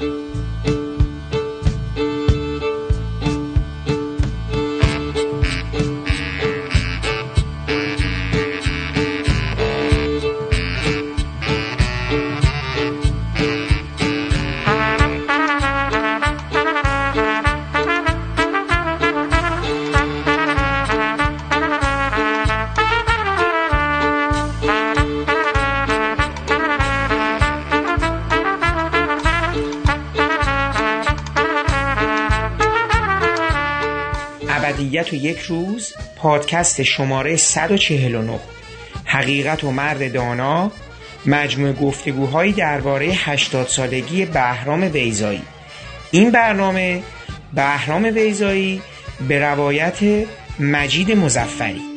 ابدیت و روز پادکست شماره 149 حقیقت و مرد دانا مجموع گفتگوهایی درباره 80 سالگی بهرام ویزایی. این برنامه بهرام ویزایی به روایت مجید مزفری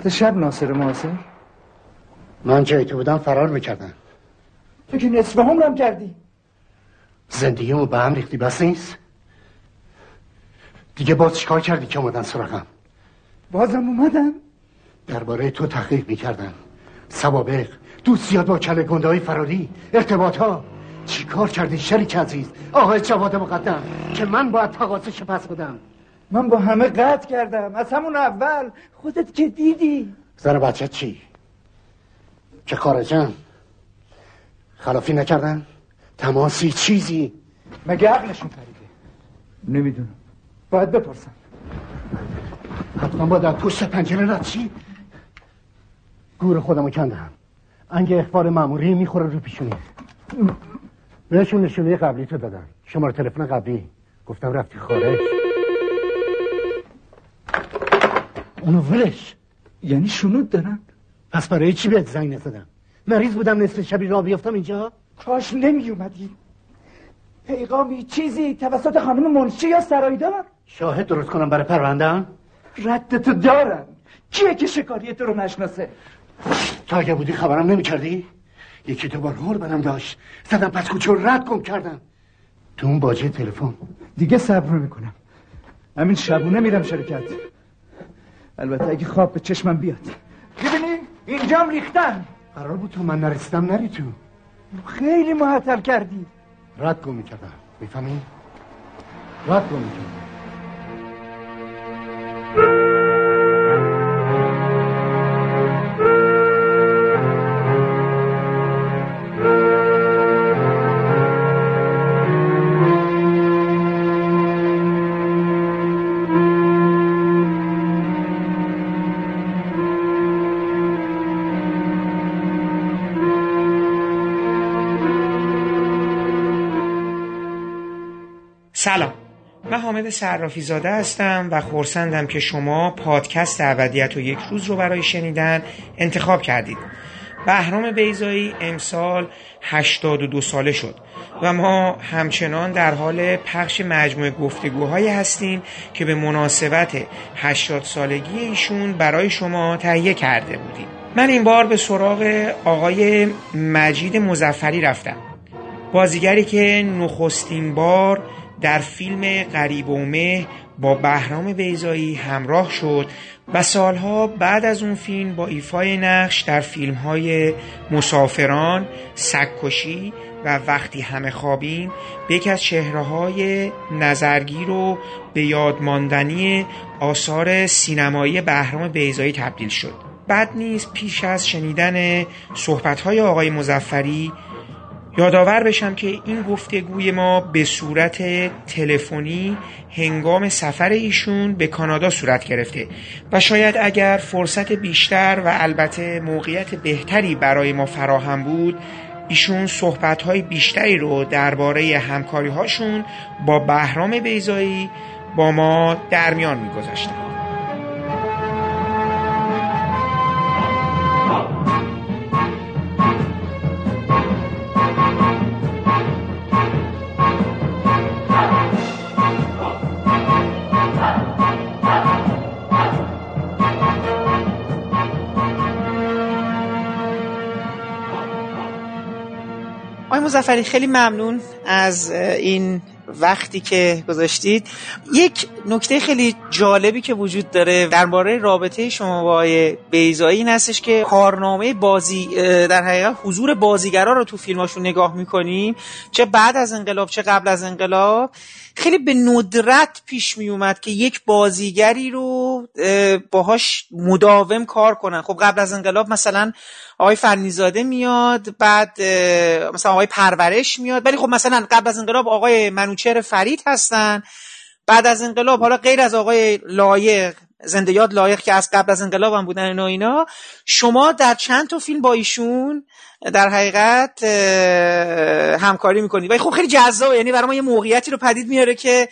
وقت شب ناصر معاصر من جای تو بودم فرار می‌کردم. تو که نصف عمرم کردی. زندگیمو به هم ریختی بس نیست؟ دیگه باز چیکار کردی که اومدن سراغم؟ بازم اومدن؟ درباره تو تحقیق می‌کردن سوابق دوستیات با کله گنده های فراری ارتباط ها چیکار کردی شریک عزیز؟ آقای جواد مقدم که من باید تقاضیش پس بدم. من با همه قطع کردم. از همون اول خودت که دیدی. زن بچه چی؟ که خارجن خلافی نکردن؟ تماسی چیزی؟ مگه عقلشون پریده؟ نمی‌دونم. باید بپرسم. حتما باید از پشت پنجره رد چی؟ گور خودمو کندم انگ اخبار ماموری می‌خوره رو پیشونی. بهشون نشونه قبلی تو دادم شماره تلفن قبلی. گفتم رفتی خارج. اونو ولش. یعنی شنود دارن. پس برای چی بهت زنگ نزدم؟ مریض بودم نصف شبی را بیافتم اینجا؟ کاش نمی اومدی پیغامی چیزی توسط خانم منشی یا سرایدار؟ شاهد درست کنم برای پرونده ردتو دارم. کیه که شکاری تو رو نشناسه؟ تا اگه بودی خبرم نمی کردی؟ یکی دو بار هور برم داشت. زدم پس کوچه رد کن کردم. تو اون باجه تلفن. دیگه صبر کنم همین شبونه میرم شرکت. البته اگه خواب به چشمم بیاد. ببینی اینجام ریختن. قرار بود تو من نرسیدم نری تو. خیلی معطل کردی. رد کن می‌کردم می‌فهمی؟ رد کن می‌کردم صرافی زاده هستم و خورسندم که شما پادکست ابدیت و یک روز رو برای شنیدن انتخاب کردید. بهرام بیزایی امسال 82 ساله شد و ما همچنان در حال پخش مجموعه گفتگوهایی هستیم که به مناسبت 80 سالگی ایشون برای شما تهیه کرده بودیم. من این بار به سراغ آقای مجید مزفری رفتم. بازیگری که نخستین بار در فیلم غریب و مه با بهرام بیزایی همراه شد و سالها بعد از اون فیلم با ایفای نقش در فیلم های مسافران، سگکشی و وقتی همه خوابیم به یکی از چهره های نظرگیر و به یادماندنی آثار سینمایی بهرام بیزایی تبدیل شد. بد نیست پیش از شنیدن صحبت های آقای مزفری یادآور بشم که این گفتگوی ما به صورت تلفنی هنگام سفر ایشون به کانادا صورت گرفته و شاید اگر فرصت بیشتر و البته موقعیت بهتری برای ما فراهم بود ایشون صحبت‌های بیشتری رو درباره همکاری هاشون با بهرام بیزایی با ما در میان میگذاشتند مزفری خیلی ممنون از این وقتی که گذاشتید. یک نکته خیلی جالبی که وجود داره درباره رابطه شما با بیزایی این هستش که کارنامه بازی در حقیقت حضور بازیگرا رو تو فیلماشون نگاه می‌کنیم. چه بعد از انقلاب چه قبل از انقلاب. خیلی به ندرت پیش می اومد که یک بازیگری رو باهاش مداوم کار کنن. خب قبل از انقلاب مثلا آقای فنیزاده میاد بعد مثلا آقای پرورش میاد. ولی خب مثلا قبل از انقلاب آقای منوچهر فرید هستن. بعد از انقلاب حالا غیر از آقای لایق زنده یاد لایق که از قبل از انقلاب هم بودن اینا اینا شما در چند تا فیلم با ایشون در حقیقت همکاری می‌کنید و خب خیلی جذابه یعنی برای ما یه موقعیتی رو پدید میاره که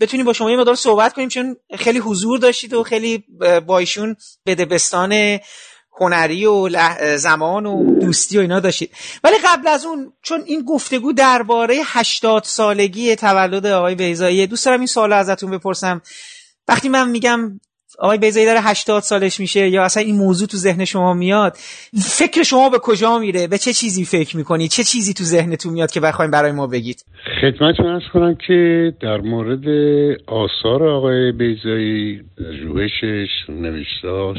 بتونیم با شما یه مدار صحبت کنیم چون خیلی حضور داشتید و خیلی با ایشون بدبستان هنری و زمان و دوستی و اینا داشتید. ولی قبل از اون چون این گفتگو درباره 80 سالگی تولد آقای بیزایی دوست دارم این سوال ازتون بپرسم. وقتی من میگم آقای بیزایی داره 80 سالش میشه یا اصلا این موضوع تو ذهن شما میاد فکر شما به کجا میره؟ به چه چیزی فکر می‌کنید چه چیزی تو ذهنتون میاد که بخوایم برای ما بگید؟ خدمتتون ارز کنم که در مورد آثار آقای بیزایی روشش نوشتاش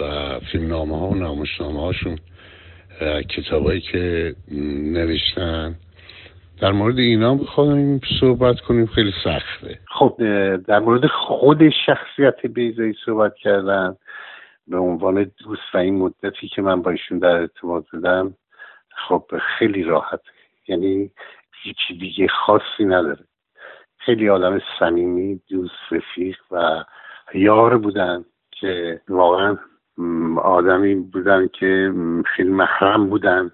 و فیلمنامه ها و نامشنامه هاشون کتابایی که نوشتن در مورد اینا بخوایم صحبت کنیم خیلی سخته. خب در مورد خود شخصیت بیزایی صحبت کردن به عنوان دوست و این مدتی که من با ایشون در ارتباط بودم خب خیلی راحت. یعنی هیچی دیگه خاصی نداره. خیلی آدم صمیمی دوست رفیق و یار بودن که واقعا آدمی بودن که خیلی محرم بودن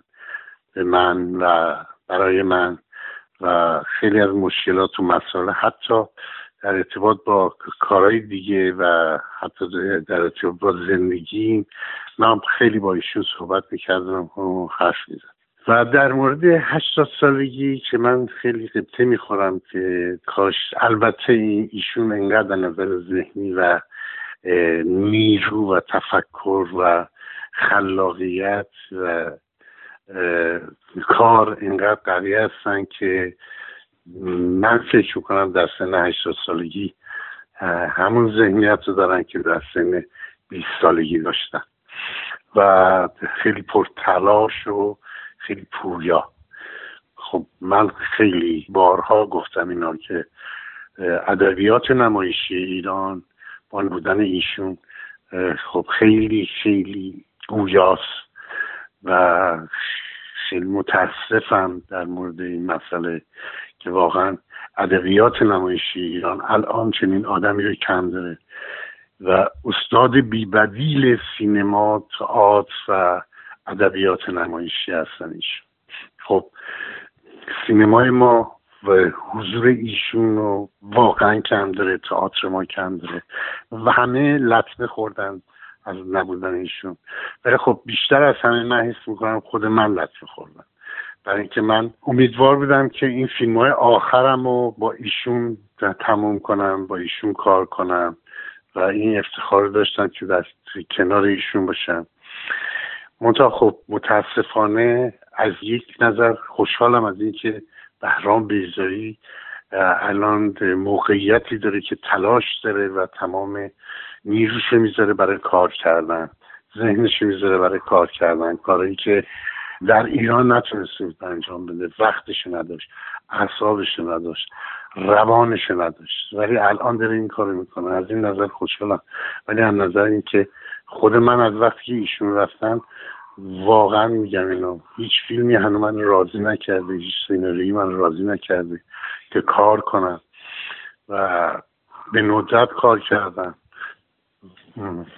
به من و برای من. و خیلی از مشکلات و مسائل حتی در ارتباط با کارهای دیگه و حتی در ارتباط با زندگی من خیلی با ایشون صحبت می‌کردم و حرف می‌زد و در مورد هشتاد سالگی که من خیلی قبطه می‌خورم که کاش البته ایشون انقدر نظر ذهنی و نیرو و تفکر و خلاقیت و کار اینقدر قوی هستن که من فکر می‌کنم در سن 80 سالگی همون ذهنیت رو دارن که در سن 20 سالگی داشتن. و خیلی پرتلاش و خیلی پویا. خب من خیلی بارها گفتم اینا که ادبیات نمایشی ایران با بودن ایشون خب خیلی خیلی گویاست. و خیلی متاسفم در مورد این مسئله که واقعا ادبیات نمایشی ایران الان چنین آدمی رو کم داره و استاد بیبدیل سینما تئاتر و ادبیات نمایشی هستن ایشون. خب سینمای ما و حضور ایشون رو واقعا کم داره تئاتر ما کم داره و همه لطمه خوردن. از نبودن ایشون. ولی خب بیشتر از همه من حس می‌کنم خود من لطفه خوردم برای اینکه من امیدوار بودم که این فیلم های آخرم رو با ایشون تموم کنم با ایشون کار کنم و این افتخار داشتم که در کنار ایشون باشم. منتها خب متاسفانه از یک نظر خوشحالم از اینکه بهرام بیزایی الان موقعیتی داره که تلاش داره و تمام نیروش می‌ذاره برای کار کردن ذهنش می‌ذاره برای کار کردن کارهایی که در ایران نتونسته انجام بده وقتش نداشت اعصابش نداشت روانش نداشت. ولی الان داره این کارو می‌کنه. از این نظر خوشحالم. ولی از نظر اینکه خود من از وقتی که ایشون رفتن واقعا میگم اینو هیچ فیلمی هنو من راضی نکرده هیچ سیناریویی من راضی نکرده که کار کنم و به ندرت کار کردم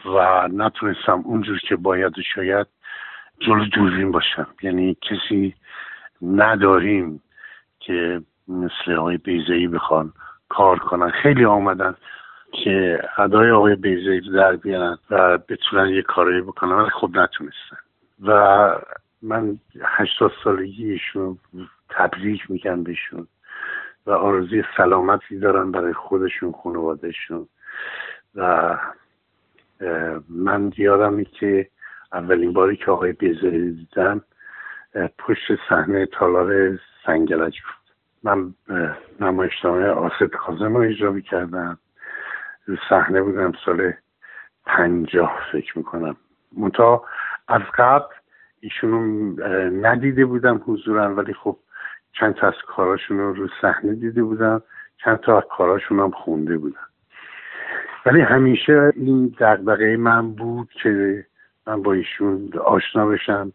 و نتونستم اونجور که باید شاید جلو دوربین باشم. یعنی کسی نداریم که مثل آقای بیزایی بخوان کار کنن. خیلی آمدن که ادای آقای بیزایی در بیارن و بتونن یه کاری بکنن ولی خب نتونستن. و من هشتاد سالگی ایشون تبریک میگم بهشون و آرزوی سلامتی دارن برای خودشون خانوادهشون. و من یادم که اولین باری که آقای بیزایی دیدم پشت صحنه تالار سنگلج بود. من نمایشنامه آسد خازم رو اجرا کردم صحنه بودم سال پنجاه فکر می‌کنم. منتها از قبل ایشونو ندیده بودم حضورا ولی خب چند تا از کاراشون رو رو صحنه دیده بودم چند تا از کاراشون هم خونده بودم. ولی همیشه این دقدقه من بود که من با ایشون آشنا بشم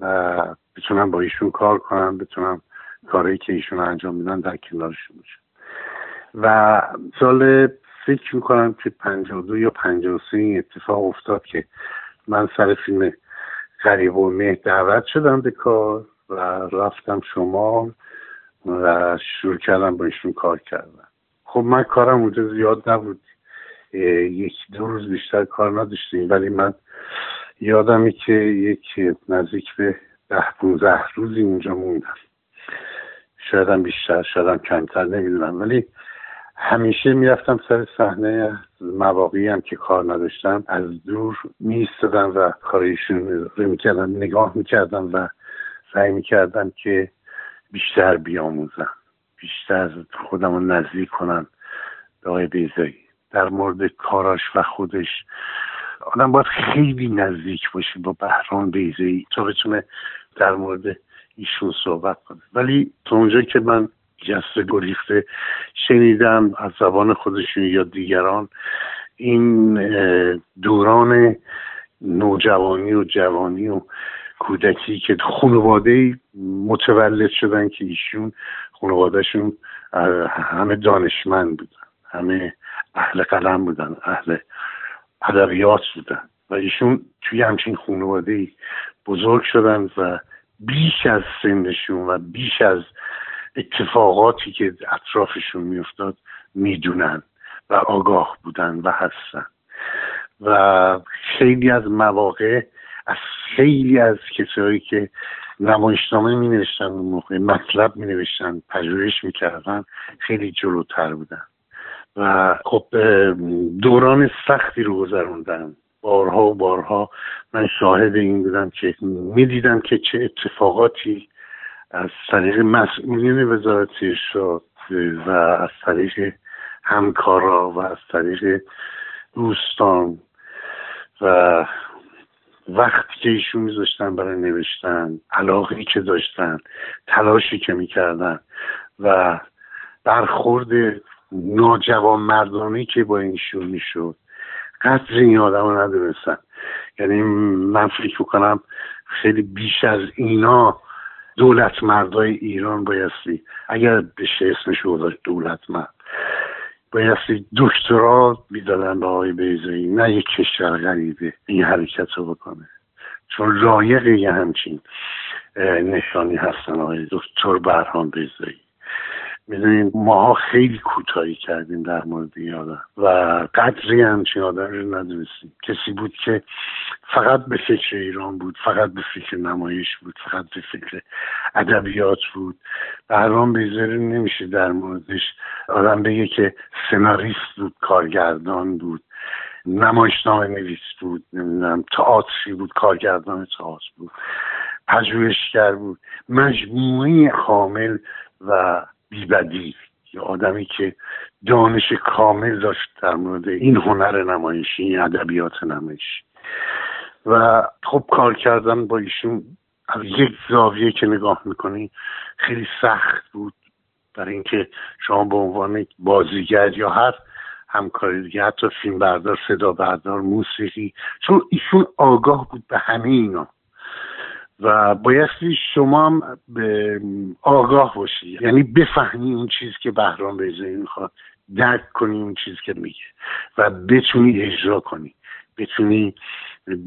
و بتونم با ایشون کار کنم بتونم کاری که ایشون انجام میدن در کنارشون باشم. و سال فکر می‌کنم که دو یا سه این اتفاق افتاد که من سر فیلم غریب و مه دعوت شدم به کار و رفتم شما و شروع کردم با ایشون کار کردم خب من کارم اونجا زیاد نبود. یک دو روز بیشتر کار نداشتیم ولی من یادمی که یک نزدیک به ده پونزه روزی اونجا موندم. شایدم بیشتر شایدم کمتر نمی‌دونم. ولی همیشه می‌رفتم سر صحنه مواقعی هم که کار نداشتم. از دور میستدم و کاریشون رو می‌کردم نگاه می‌کردم و سعی می‌کردم که بیشتر بیاموزم بیشتر خودم رو نزدیک کنم به آقای بیزایی در مورد کاراش و خودش. آدم باید خیلی نزدیک باشه با بهران بیزایی تا بتونه در مورد ایشون صحبت کنه. ولی تا اونجا که من جسته گریخته شنیدم از زبان خودشون یا دیگران این دوران نوجوانی و جوانی و کودکی که خانواده متولد شدن که ایشون خانوادهشون همه دانشمند بودن همه اهل قلم بودن اهل ادبیات بودن و ایشون توی همچین خانواده بزرگ شدن و بیش از سنشون و بیش از اتفاقاتی که اطرافشون میافتاد می‌دونن و آگاه بودن و هستن. و خیلی از مواقع از خیلی از کسایی که نمایشنامه می نوشتن اون موقع مطلب می نوشتن پژوهش می کردن خیلی جلوتر بودن. و خب دوران سختی رو گذروندن بارها و بارها من شاهد این بودم که می‌دیدم که چه اتفاقاتی از طریق مسئولین وزارت ارشاد و از طریق همکارا و از طریق دوستان و وقتی که ایشون میذاشتن برای نوشتن علاقی که داشتن تلاشی که می‌کردن و برخورد ناجوان مردانی که با ایشون می‌شد. قدر این آدم رو ندونستن. یعنی من فکر کنم خیلی بیش از اینا دولت مردای ایران بایستی اگر بشه اسمش رو دولت مرد بایستی دکترا می‌دادن به آقای بیزایی نه یک کشور غریبه این حرکت رو بکنه. چون لایق یه همچین نشانی هستن آقای دکتر برهان بیزایی می‌دونین ماها خیلی کوتاهی کردیم در مورد این آدم و قدری همچین آدم رو ندونستیم. کسی بود که فقط به فکر ایران بود فقط به فکر نمایش بود فقط به فکر ادبیات بود. برام بیزاری نمیشه در موردش آدم بگه که سناریست بود کارگردان بود نمایشنامه نویس بود نمی‌دونم تئاتری بود کارگردان تئاتر بود پژوهشگر بود. مجموعه کامل و بیبدی یه آدمی که دانش کامل داشت در مورد این هنر نمایشی این ادبیات نمایشی. و خب کار کردن با ایشون از یک زاویه که نگاه می‌کنی خیلی سخت بود. برای اینکه شما به عنوان بازیگر یا هر همکاری دیگه حتی فیلم بردار صدا بردار موسیقی چون ایشون آگاه بود به همه اینا. و بایستی شما هم به آگاه باشی. یعنی بفهمی اون چیزی که بهرام بیزایی می‌خواد درک کنی اون چیزی که میگه و بتونی اجرا کنی. بتونی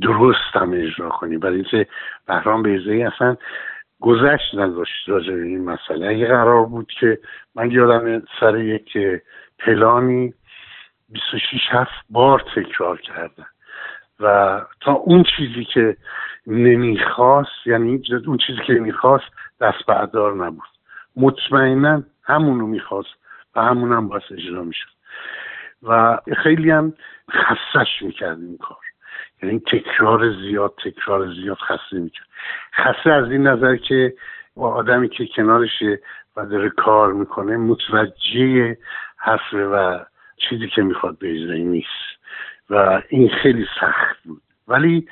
درست هم اجرا کنی. برای اینکه بهرام بیزایی اصلا گذشت نداشت راجع این مسئله. اگه قرار بود که من یادم سر یک پلانی 26 هفت بار تکرار کردن و تا اون چیزی که نمی‌خواست یعنی اون چیزی که می‌خواست دست بردار نبود. مطمئنا همونو می‌خواست و همون هم باید اجرا می‌شد. و خیلی هم خستش می‌کرد این کار. یعنی تکرار زیاد تکرار زیاد خسته می‌کرد. خسته از این نظر که آدمی که کنارشه و داره کار می‌کنه متوجه حرفه و چیزی که می‌خواد به نیست. و این خیلی سخت بود. ولی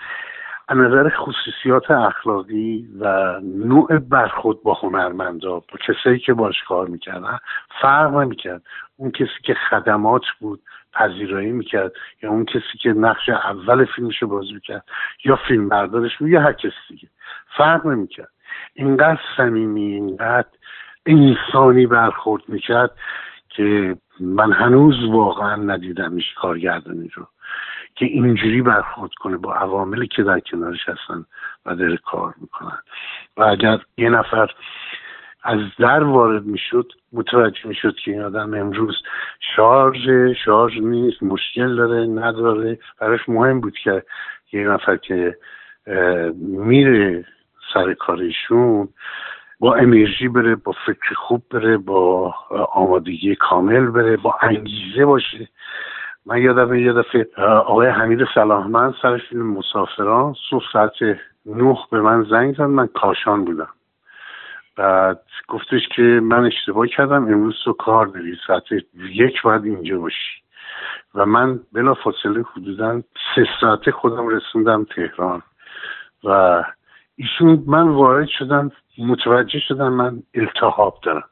از نظر خصوصیات اخلاقی و نوع برخود با هنرمندا با کسایی که باش کار می‌کردن فرق نمی‌کرد. اون کسی که خدمات بود پذیرایی می‌کرد یا اون کسی که نقش اول فیلمش بازی می‌کرد یا فیلم بردارش بود یا هر کسی دیگه. فرق نمی‌کرد. اینقدر صمیمی اینقدر انسانی برخورد می‌کرد که من هنوز واقعا ندیدمش کارگردانی رو که اینجوری برخورد کنه با عواملی که در کنارش هستن و داره کار می‌کنن و اگر یه نفر از در وارد می‌شد متوجه می‌شد که این آدم امروز شارژ شارژ نیست مشکل داره نداره. براش مهم بود که یه نفر که میره سر کارشون با انرژی بره با فکر خوب بره با آمادگی کامل بره با انگیزه باشه. من یادم یه دفعه آقای حمید سلاحمند سر فیلم مسافران صبح ساعت نه به من زنگ زد من کاشان بودم. بعد گفتش که من اشتباه کردم امروز تو کار داری ساعت یک باید اینجا باشی. و من بلا فاصله حدودا سه ساعته خودم رسوندم تهران. و ایشون من وارد شدم متوجه شدم من التحاب دارم.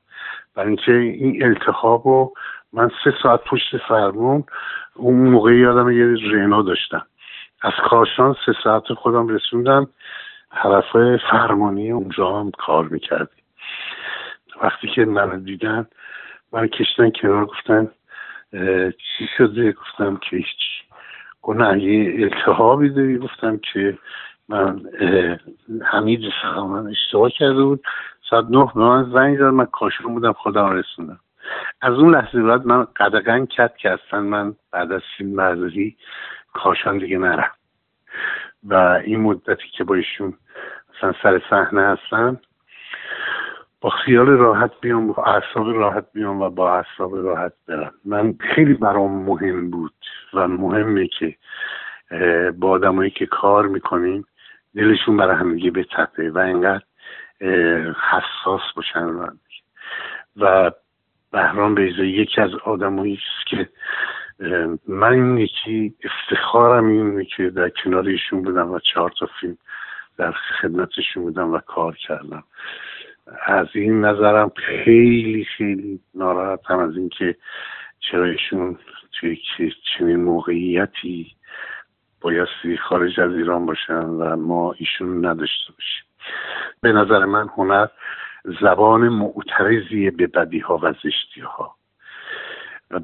برای اینکه این التحاب رو من سه ساعت پشت فرمون اون موقع یادم یه رنا داشتم. از کاشان سه ساعت خودم رسوندم. طرف فرمانی اونجا هم کار می‌کردیم. وقتی که من دیدن من کشتن کنار گفتن چی شده؟ گفتم که هیچ. گناه یه التحابی داری؟ گفتم که من حمید من اشتباه کرده بود. ساعت نه به من زنگ زد من کاشان بودم خودم رسوندم. از اون لحظه بعد من قدغن کرد که اصلا من بعد از فیلم برداری کاشان دیگه نرم. و این مدتی که با ایشون مثلا سر صحنه هستم با خیال راحت بیام با اعصاب راحت بیام و با اعصاب راحت برم. من خیلی برام مهم بود و مهمه که با آدمایی که کار می‌کنیم دلشون برای همگی به تپه و اینقدر حساس باشن و بهرام بیزایی یکی از آدمایی که من یکی افتخارم اینه که در کنار ایشون بودم و چهار تا فیلم در خدمتشون بودم و کار کردم. از این نظرم خیلی خیلی ناراحتم از اینکه چرا ایشون توی چنین موقعیتی بایستی خارج از ایران باشن و ما ایشون نداشته باشیم. به نظر من هنر زبان معترضی به بدی ها و زشتی ها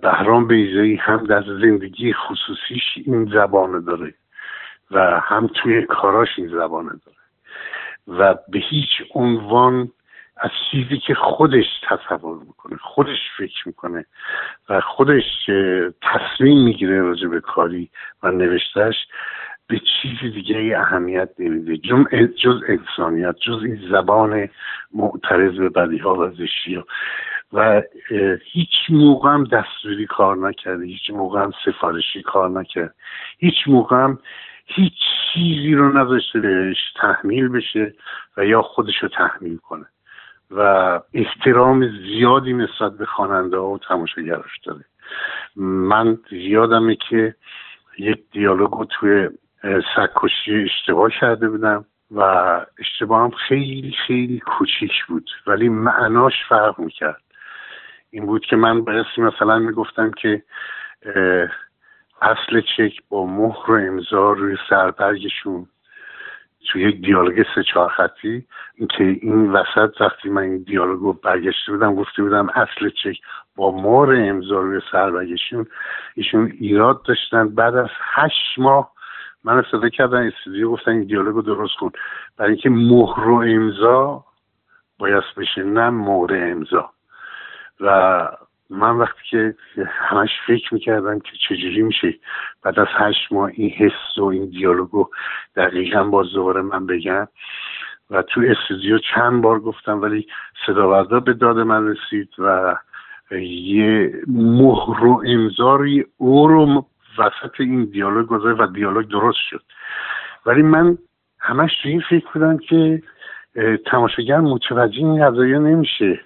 بهرام بیزایی هم در زندگی خصوصیش این زبان داره و هم توی کاراش این زبان داره. و به هیچ عنوان از چیزی که خودش تصور می‌کنه خودش فکر می‌کنه و خودش تصمیم می‌گیره راجع به کاری و نوشتهش به چیزی دیگه ای اهمیت نمیده. جز انسانیت جز این زبان معترض به بدی ها و زشتی ها و هیچ موقع هم دستوری کار نکرده هیچ موقع هم سفارشی کار نکرد هیچ موقع هم هیچ چیزی رو نذاشته بهش تحمیل بشه و یا خودش رو تحمیل کنه. و احترام زیادی نسبت به خواننده ها و تماشاگراش داره. من یادمه که یک دیالوگو توی سکوشی اشتباه کرده بودم و اشتباه خیلی خیلی کوچیک بود ولی معناش فرق می‌کرد. این بود که من بایستی مثلا می‌گفتم که اصل چک با مهر و امضا روی سربرگشون تو یک دیالوگ سه چهار خطی که این وسط وقتی من این دیالوگو برگشته بودم گفته بودم اصل چک با مهر امضا روی سربرگشون ایشون ایراد داشتن. بعد از هشت ماه من صدا کردن استودیو گفتن این دیالوگ رو درست کن. برای اینکه مهر و امضا باید بشه نه مهر امضا. و من وقتی که همش فکر می‌کردم که چجوری میشه بعد از هشت ماه این حس و این دیالوگو دقیقا باز دوباره من بگم و تو استودیو چند بار گفتم ولی صدا به داد من رسید و یه مهر و امضاری او رو وسط این دیالوگ گذاره و دیالوگ درست شد. ولی من همش تو این فکر بودم که تماشاگر متوجه این قضایی نمیشه.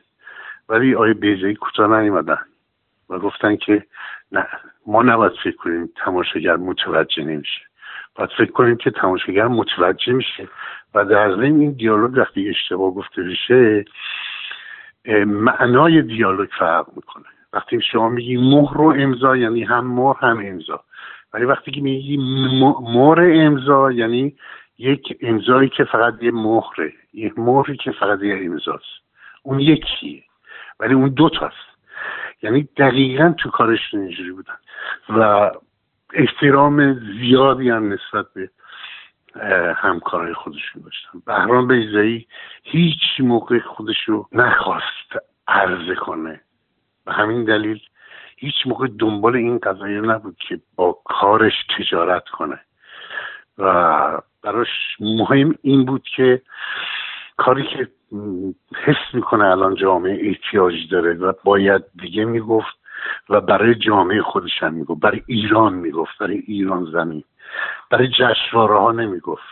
ولی آیه بیزایی کوتاه نیومدن و گفتن که نه ما نباید فکر کنیم تماشاگر متوجه نمیشه. باید فکر کنیم که تماشاگر متوجه میشه. و در ضمن این دیالوگ وقتی اشتباه گفته بشه معنای دیالوگ فرق می‌کنه. وقتی شما میگی مهر و امضا یعنی هم مهر هم امضا. ولی وقتی که میگی مهر امضا یعنی یک امضایی که فقط یه مهره یک مهری که فقط یه امضاست. اون یکیه. ولی اون دو تاست. یعنی دقیقا تو کارشون اینجوری بودن. و احترام زیادی هم نسبت به همکارای خودشون داشتن. بهرام بیزایی هیچ موقع خودشو نخواست عرضه کنه. به همین دلیل هیچ موقع دنبال این قضایی نبود که با کارش تجارت کنه. و براش مهم این بود که کاری که حس می‌کنه الان جامعه احتیاج داره و باید دیگه می‌گفت و برای جامعه خودش هم می‌گفت برای ایران می‌گفت برای ایران زمین. برای جشنواره ها نمی‌گفت.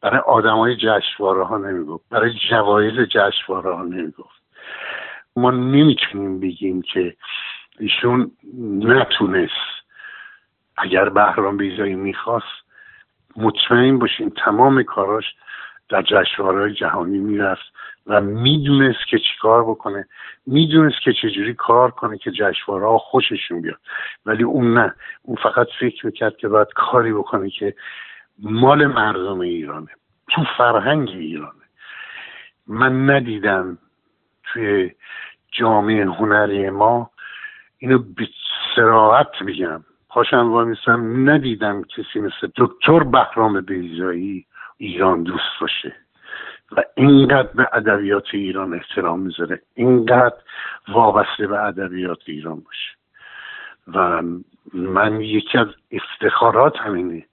برای آدمای جشنواره ها نمی‌گفت. برای جوایز جشنواره ها نمی‌گفت. ما نمی‌تونیم بگیم که ایشون نتونست. اگر بهرام بیزایی می‌خواست مطمئن باشیم تمام کاراش در جشنواره‌های جهانی می‌رفت. و می‌دونست که چیکار بکنه. می‌دونست که چجوری کار کنه که جشنواره خوششون بیاد. ولی اون نه. اون فقط فکر می‌کرد که باید کاری بکنه که مال مردم ایرانه. تو فرهنگ ایرانه. من ندیدم توی جامعه هنری ما اینو به سراحت بگم. پاشم وامیستم ندیدم کسی مثل دکتر بهرام بیزایی ایران دوست باشه. و اینقدر به ادبیات ایران احترام می‌ذاره. اینقدر وابسته به ادبیات ایران باشه. و من یکی از افتخارات همینه.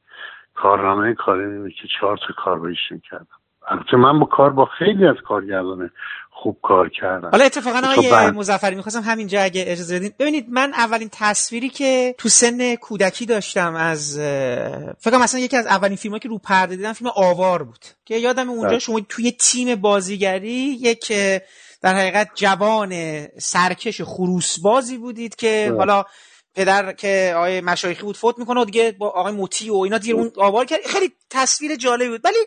کارنامه کاری که چهار تا کار با کردم البته من با کار با خیلی از کارگردان خوب کار کردم. حالا اتفاقا آقای مزفری می‌خواستم همینجا اگه اجازه بدین. ببینید من اولین تصویری که تو سن کودکی داشتم از فکر مثلا یکی از اولین فیلمایی که رو پرده دیدم فیلم آوار بود. که یادم اونجا بله. شما توی تیم بازیگری یک در حقیقت جوان سرکش خروس بازی بودید که بله. حالا پدر که آقای مشایخی بود فوت می‌کنه و دیگه با آقای موتی و اینا دیر اون آوار کرد. خیلی تصویر جالبی بود. ولی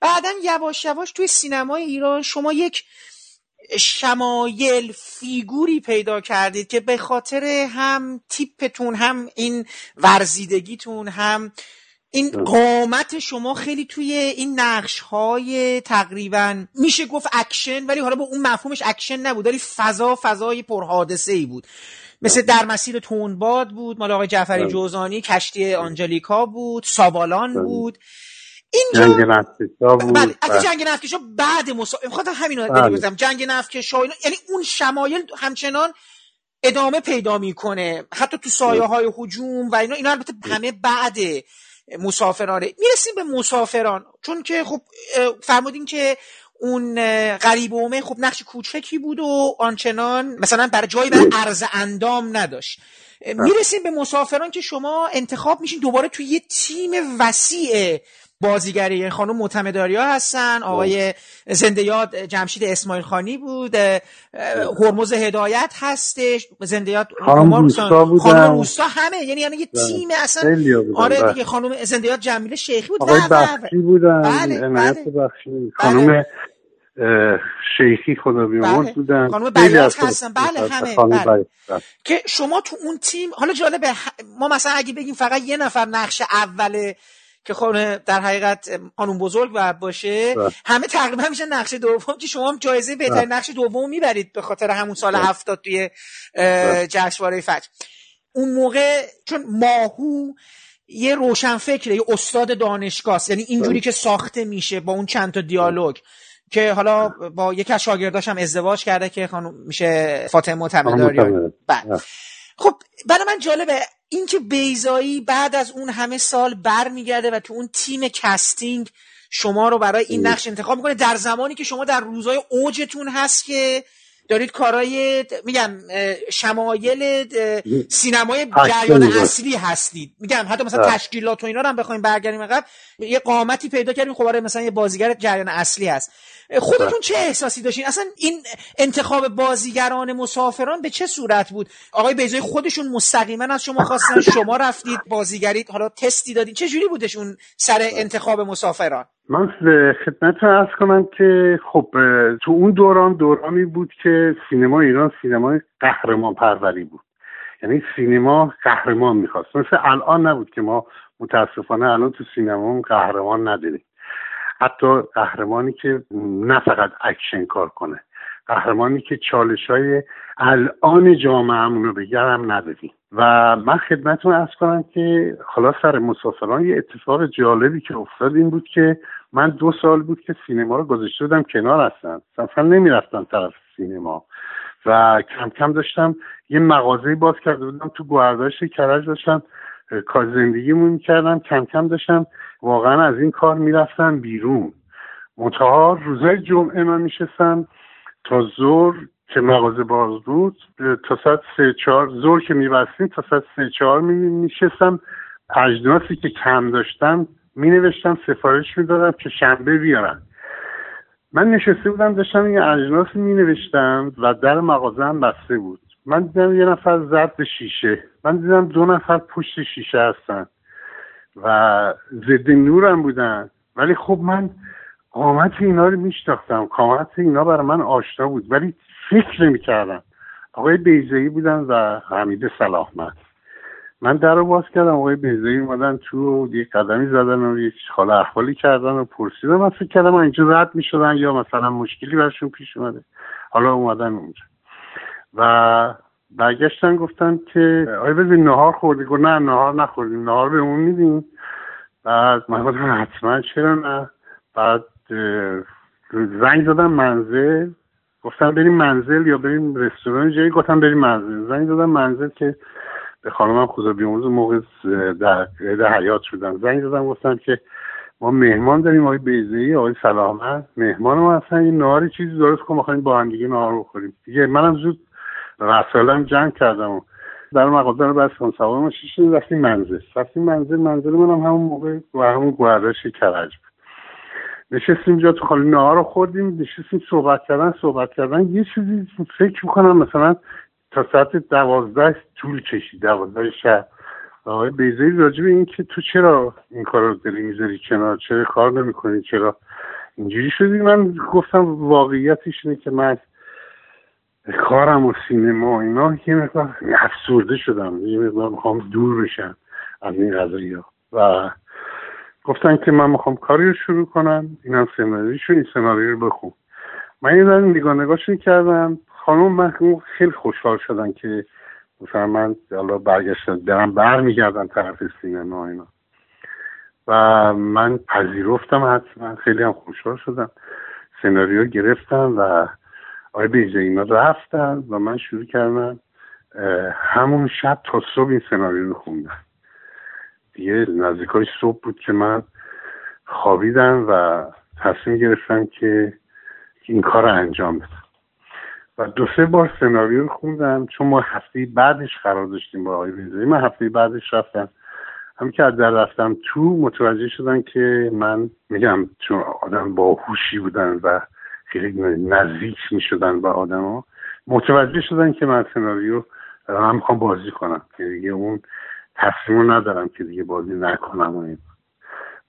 بعدا یواش یواش توی سینمای ایران شما یک شمایل فیگوری پیدا کردید که به خاطر هم تیپتون هم این ورزیدگیتون هم این قامت شما خیلی توی این نقش های تقریبا میشه گفت اکشن ولی حالا با اون مفهومش اکشن نبود ولی فضا فضای پرحادثه ای بود. مثل در مسیر تندباد بود مال آقای جعفری جوزانی کشتی آنجلیکا بود سابالان بله. بود. اینجا جنگ نفتکشا بود بله. جنگ نفتکشا بعد مثلا می‌خوام همین رو بله. جنگ نفتکشا اینا یعنی اون شمایل همچنان ادامه پیدا می‌کنه. حتی تو سایه های حجوم و اینا اینا البته همه بعد مسافرانه می‌رسیم به مسافران. چون که خب فرمودین که اون غریب خب نقش کوچکی بود و آنچنان مثلا برای جایی برای عرض اندام نداشت. می‌رسیم به مسافران که شما انتخاب میشین دوباره توی یه تیم وسیع بازیگری یعنی خانم معتمداریا هستن آقای زنده یاد جمشید اسماعیل خانی بود هرمز هدایت هستش زنده یاد خانم روستا خانم روستا همه یعنی یعنی یه بله. تیم اصلا آره بله. دیگه خانم زنده یاد جمیله شیخی بود آقای بخشی بودن بله بله. بخشی خانم شیخی خدا بیامرز بله. بودن خانم بیات هستن بله همه بله. بله. که شما تو اون تیم حالا جالبه ما مثلا اگه بگیم فقط یه نفر نقش اوله که خانم در حقیقت خانم بزرگ باید باشه بله. همه تقریبا میشه نقش دوم. که شما هم جایزه بهترین بله. نقش دوم می‌برید به خاطر همون سال بله. هفتاد توی جشنواره فجر. اون موقع چون ماهو یه روشن فکره یه استاد دانشگاه یعنی اینجوری که ساخته میشه با اون چند تا دیالوگ. که حالا با یکی از شاگرداش هم ازدواج کرده که خانم میشه فاطمه تمداریان بله. خب برای من جالبه. اینکه بیضایی بعد از اون همه سال برمیگرده و تو اون تیم casting شما رو برای این نقش انتخاب می‌کنه در زمانی که شما در روزهای اوجتون هست که دارید کارهای میگم شمایل سینمای جریان اصلی هستید. میگم حتی مثلا تشکیلات و اینا رو هم بخوایم برگردیم عقب. یه قامتی پیدا کردیم خب مثلا یه بازیگر جریان اصلی هست. خودتون چه احساسی داشتین؟ اصلا این انتخاب بازیگران مسافران به چه صورت بود؟ آقای بیزای خودشون مستقیما از شما خواستن شما رفتید بازیگرید حالا تستی دادید. چه جوری بودش اون سر انتخاب مسافران؟ من خدمت عرض کنم که خب تو اون دوران دورانی بود که سینما ایران سینمای قهرمان پروری بود. یعنی سینما قهرمان می‌خواست. مثل الان نبود که ما متاسفانه الان تو سینما قهرمان نداریم. حتی قهرمانی که نه فقط اکشن کار کنه قهرمانی که چالش های الان جامعه رو بگه هم نداریم و من خدمتتون عرض کنم که حالا سر مسافران یه اتفاق جالبی که افتاد این بود که من دو سال بود که سینما رو گذاشته بودم کنار هستم اصلا نمی‌رفتم طرف سینما. و کم کم داشتم یه مغازه باز کرده بودم تو گوهرداشت کرج داشتم کار زندگیمون می‌کردم. کم کم داشتم واقعا از این کار می‌رفتم بیرون. منتها روزای جمعه من میشستم تا زور که مغازه باز بود تا ساعت سه چهار زور که میبستیم تا ساعت سه چهار میشستم. اجناسی که کم داشتم می نوشتم سفارش می‌دادم که شنبه بیارن. من نشسته بودم داشتم این اجناس می نوشتم و در مغازه هم بسته بود. من دیدم یه نفر زد به شیشه. من دیدم دو نفر پشت شیشه هستن و ضد نورم بودن. ولی خب من قامت اینا رو میشناختم. قامت اینا برای من آشنا بود. ولی فکر نمی‌کردم. آقای بیزایی بودن و حمید سلاحمند من در رو باز کردم آقای بیزایی اومدن تو یه قدمی زدن و یه حال احوالی کردن و پرسیدم من فکر کردم اینجا رد می‌شدن یا مثلا مشکلی برشون پیش اومده. حالا اومدن اونجا. و برگشتن گفتن که آیا ببین نهار خوردی؟ گفت نه نهار نخوردیم. نهار به اون میدیم. بعد من گفتم حتما چرا نه؟ بعد زنگ زدم منزل. گفتم بریم منزل یا بریم رستوران؟ جایی گفتم بریم منزل. زنگ زدم منزل که خانمم خدا بیاموز موقع در در حیات شدم زنگ زدم گفتم که ما مهمان داریم آقای بیزه آقای سلامت. مهمان ما اصلا این نهار چیزی درست کن می‌خوایم با هم دیگه نهار بخوریم. دیگه منم زود رسالم جنگ کردم و در مغازه رو بستم سوار ما شیشتیم رفتیم منزل. رفتیم منزل منزل منم همون موقع و همون گوهردش کرج بود. نشستیم جا تو خالی نهار رو خوردیم نشستیم صحبت کردن صحبت کردن. یه چیزی فکر می‌کنم مثلا تا ساعت دوازده طول کشید دوازده شب. آقای بیزایی راجع به این که تو چرا این کار رو داری می‌ذاری کنار؟ چرا کار نمی‌کنی؟ چرا اینجوری شدی؟ من گفتم واقعیتش اینه که من کارم و سینما اینا یه مقدار افسرده شدم. یه مقدار می‌خوام دور بشم از این قضایی ها و گفتن که من می‌خوام کاری رو شروع کنم. اینم سناریوشو این سناریو رو بخون. من یه ذره نگاه کردم. خانم من خیلی خوشحال شدن که مثلا من حالا برگشتم برم برمیگردم طرف سینما اینا. و من پذیرفتم حتما خیلی هم خوشحال شدم. سناریو گرفتم و آقای بیجه اینا رفتن و من شروع کردم همون شب تا صبح این سناریو رو خوندم. دیگه نزدیکای صبح بود که من خوابیدم و تصمیم گرفتم که این کار رو انجام بدم. و دو سه بار سناریو خوندم چون ما هفته بعدش قرار داشتیم با آقای بیزایی من هفته بعدش رفتم. هم که در رفتم تو متوجه شدن که من میگم چون آدم باهوشی بودن و خیلی نزدیک می‌شدن به ها متوجه شدن که من سناریو هم می‌خوام بازی کنم که دیگه اون تصمیم ندارم که دیگه بازی نکنم و این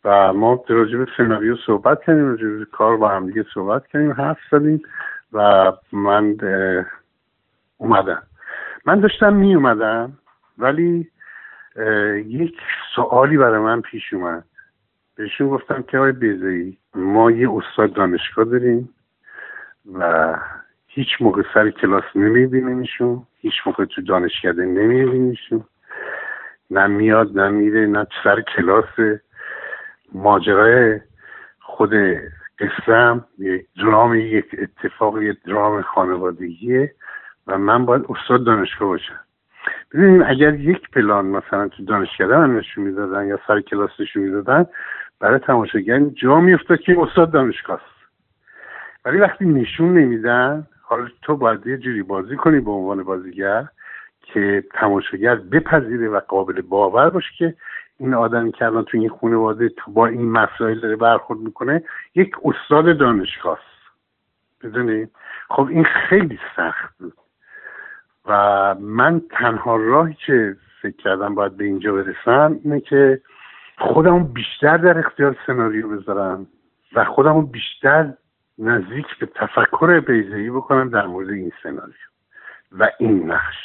و ما راجع به سناریو صحبت کردیم راجع کار با هم دیگه صحبت کردیم حرف زدیم. و من اومدم. من داشتم می اومدم ولی یک سوالی برای من پیش اومد. بهشون گفتم که آقای بیزایی ما یه استاد دانشگاه داریم و هیچ موقع سر کلاس نمیبینیمشون هیچ موقع تو دانشکده نمیبینیمشون. نه میاد نه میره نه سر کلاس ماجرای خود قصه درام یک اتفاق یک درام خانوادگیه و من باید استاد دانشگاه باشم. ببینیم اگر یک پلان مثلا تو دانشکده من نشون می‌دادن یا سر کلاس نشون می‌دادن برای تماشاگر جا میافتاد که استاد دانشگاه است ولی وقتی نشون نمیدن حالا تو باید یه جوری بازی کنی به عنوان بازیگر که تماشاگر بپذیره و قابل باور باشه که این آدمی که الان تو این خانواده با این مسائل داره برخورد می‌کنه یک استاد دانشگاه است. بدونی؟ خب این خیلی سخت بود. و من تنها راهی که فکر کردم باید به اینجا برسم اینه که خودمو بیشتر در اختیار سناریو بذارم و خودمو بیشتر نزدیک به تفکر بیزهی بکنم در مورد این سناریو و این نقش.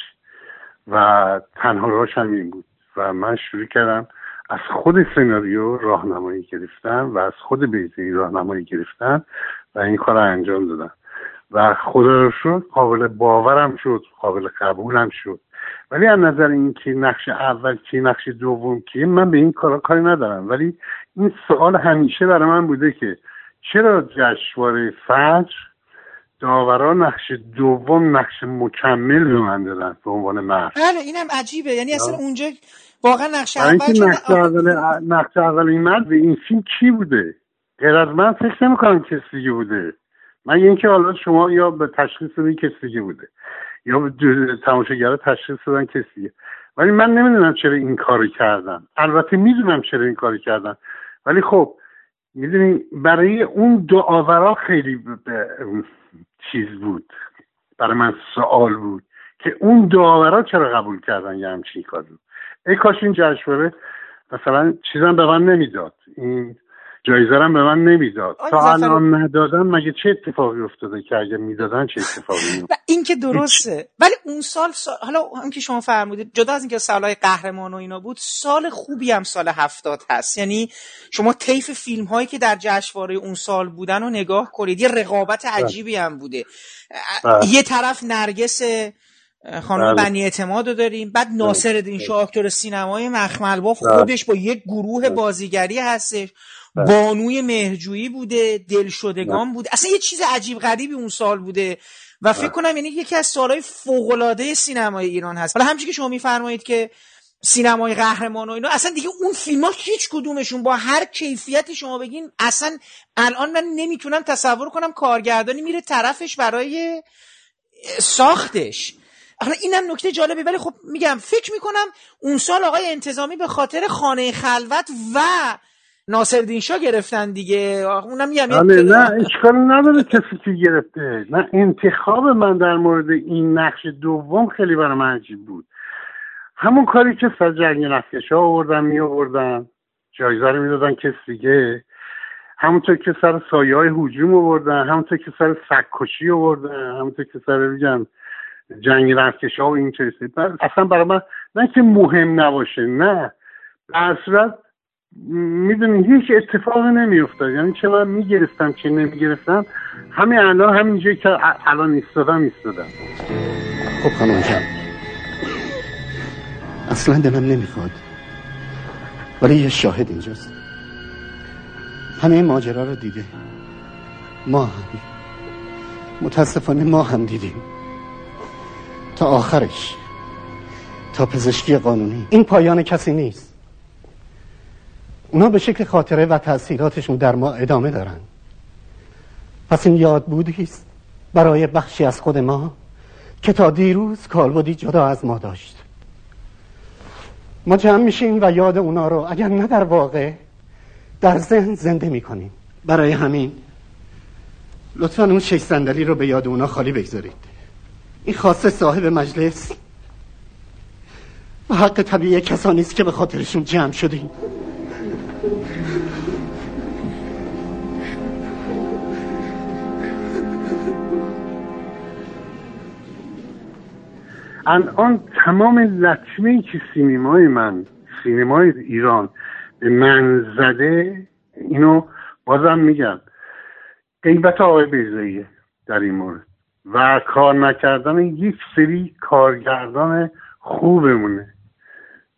و تنها راهش هم این بود. و من شروع کردم از خود سناریو راهنمایی گرفتم و از خود بیزهی راهنمایی گرفتم و این کار رو انجام دادم و خدا رو شد قابل باورم شد قابل قبولم شد. ولی از نظر اینکه نقش اول کی نقش دوم کی من به این کارا کاری ندارم. ولی این سوال همیشه برای من بوده که چرا جشنواره فجر داورا نقش دوم نقش مکمل به من دادن به عنوان مرد. بله اینم عجیبه. یعنی اصلا اونجا واقعا نقش اول نقش اول نقش اول این مرد به این فیلم کی بوده؟ غیر از من فکر نمی‌کنم کسی دیگه بوده. من اینکه حالا شما یا به تشخیص بدین کسی دیگه بوده یا به تماشاگرها تشخیص دادن کسی دیگه. ولی من نمی‌دونم چرا این کارو کردم البته می‌دونم چرا این کارو کردم ولی خب می‌دونی برای اون دو آورا خیلی چیز بود. برای من سوال بود که اون دو آورا چرا قبول کردن یه همچین کاری ای کاش این جشنواره مثلا چیزم به من نمی‌داد. این جایزه به من نمی‌داد. تا الان ندادن مگه چه اتفاقی افتاده که اگه می‌دادن چه اتفاقی و این که درسته. ولی اون سال, سال... حالا هم که شما فرمودید جدا از اینکه سالهای قهرمان و اینا بود سال خوبی هم سال هفتاد هست. یعنی شما طیف فیلم هایی که در جشنواره اون سال بودن رو نگاه کنید. یه رقابت بله. عجیبی هم بوده. بله. یه طرف نرگس خانم بله. بنی اعتماد رو داریم. بعد ناصر الدین شاه اکتور سینمای مخمل. با خودش با یک گروه بازیگری هستش. بانوی مهرجویی بوده دلشدگان بله. بوده اصلا یه چیز عجیب غریبی اون سال بوده و فکر بله. کنم یعنی یکی از سالهای فوقالعاده سینمای ایران هست حالا همچنین که شما میفرمایید که سینمای قهرمان و اینا اصلا دیگه اون فیلم ها هیچ کدومشون با هر کیفیتی شما بگین اصلا الان من نمی‌تونم تصور کنم کارگردانی میره طرفش برای ساختش حالا اینم نکته جالبه ولی خب میگم فکر می‌کنم اون سال آقای انتظامی به خاطر خانه خلوت و ناصر شاه گرفتن دیگه. اونم میگم بله نه اشکال نداره کسی که گرفته. نه انتخاب من در مورد این نقش دوم خیلی برای من عجیب بود. همون کاری که سر جنگ نفکش ها آوردن می آوردن جایزه رو می‌دادن کسی دیگه. همونطور که سر سایه های حجوم آوردن همونطور که سر سکشی آوردن همونطور که سر میگم جنگ نفکش ها و این چیزی اصلا برای من نه که مهم نباشه نه. در صورت می‌دونی هیچ اتفاقی نمیافتاد. یعنی چه من می‌گرفتم چه نمی‌گرفتم همین الان همینجایی که الان ایستادم ایستادم. خب خانم جان. اصلا دلم نمی‌خواد. ولی یه شاهد اینجاست. همه این ماجرا رو دیده. ما هم. متاسفانه ما هم دیدیم. تا آخرش. تا پزشکی قانونی. این پایان کسی نیست. اونا به شکل خاطره و تاثیراتشون در ما ادامه دارن. پس این یاد بودیست برای بخشی از خود ما که تا دیروز کالبدی جدا از ما داشت. ما جمع میشیم و یاد اونا رو اگر نه در واقع در ذهن زنده می‌کنیم. برای همین لطفا اون شش صندلی رو به یاد اونا خالی بگذارید. این خاصه صاحب مجلس. و حق طبیعی کسانی است که به خاطرشون جمع شدیم. الان تمام لطمه که سینمای من سینمای ایران به من زده اینو بازم میگم. قیبت آقای بیزاییه در این مورد. و کار نکردن یک سری کارگردان خوبمونه.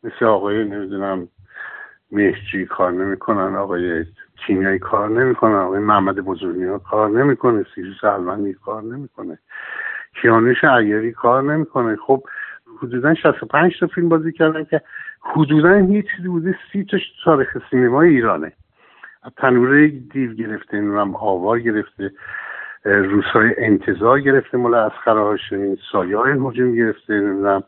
مثل آقای نمی‌دونم مهجی کار نمی‌کنن آقای کیمیایی کار نمی‌کنن آقای محمد بزرگی کار نمی‌کنه سیری سلمانی کار نمی‌کنه. کیانوش عیاری کار نمی‌کنه. خب حدودا 65 تا فیلم بازی کردن که حدودا یه چیزی بوده سی تاش تاریخ سینما ایرانه. تنوره دیو گرفته نمی‌دونم آوار گرفته روسای انتظار گرفته مال از هاشمی سایه های هجوم گرفته نمی‌دونم.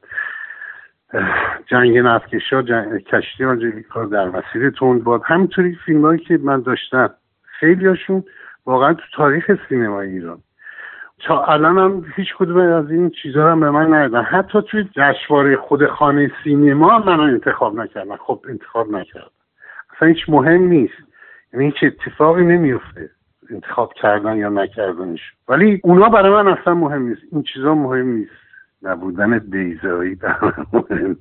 جنگ نفتکشا جنگ کشتی آنجلیکا در مسیر باد. همینطوری فیلم هایی که من داشتم خیلی هاشون واقعا تو تاریخ سینما ایران. تا الان هم هیچ کدوم از این چیزها هم به من ندادن. حتی توی جشنواره خود خانه سینما من انتخاب نکردن. خب انتخاب نکردم اصلا هیچ مهم نیست. یعنی هیچ اتفاقی نمیفته انتخاب کردن یا نکردنش. ولی اونا برای من اصلا مهم نیست. این چیزا مهم نیست. نبودن بیزایی در مهمه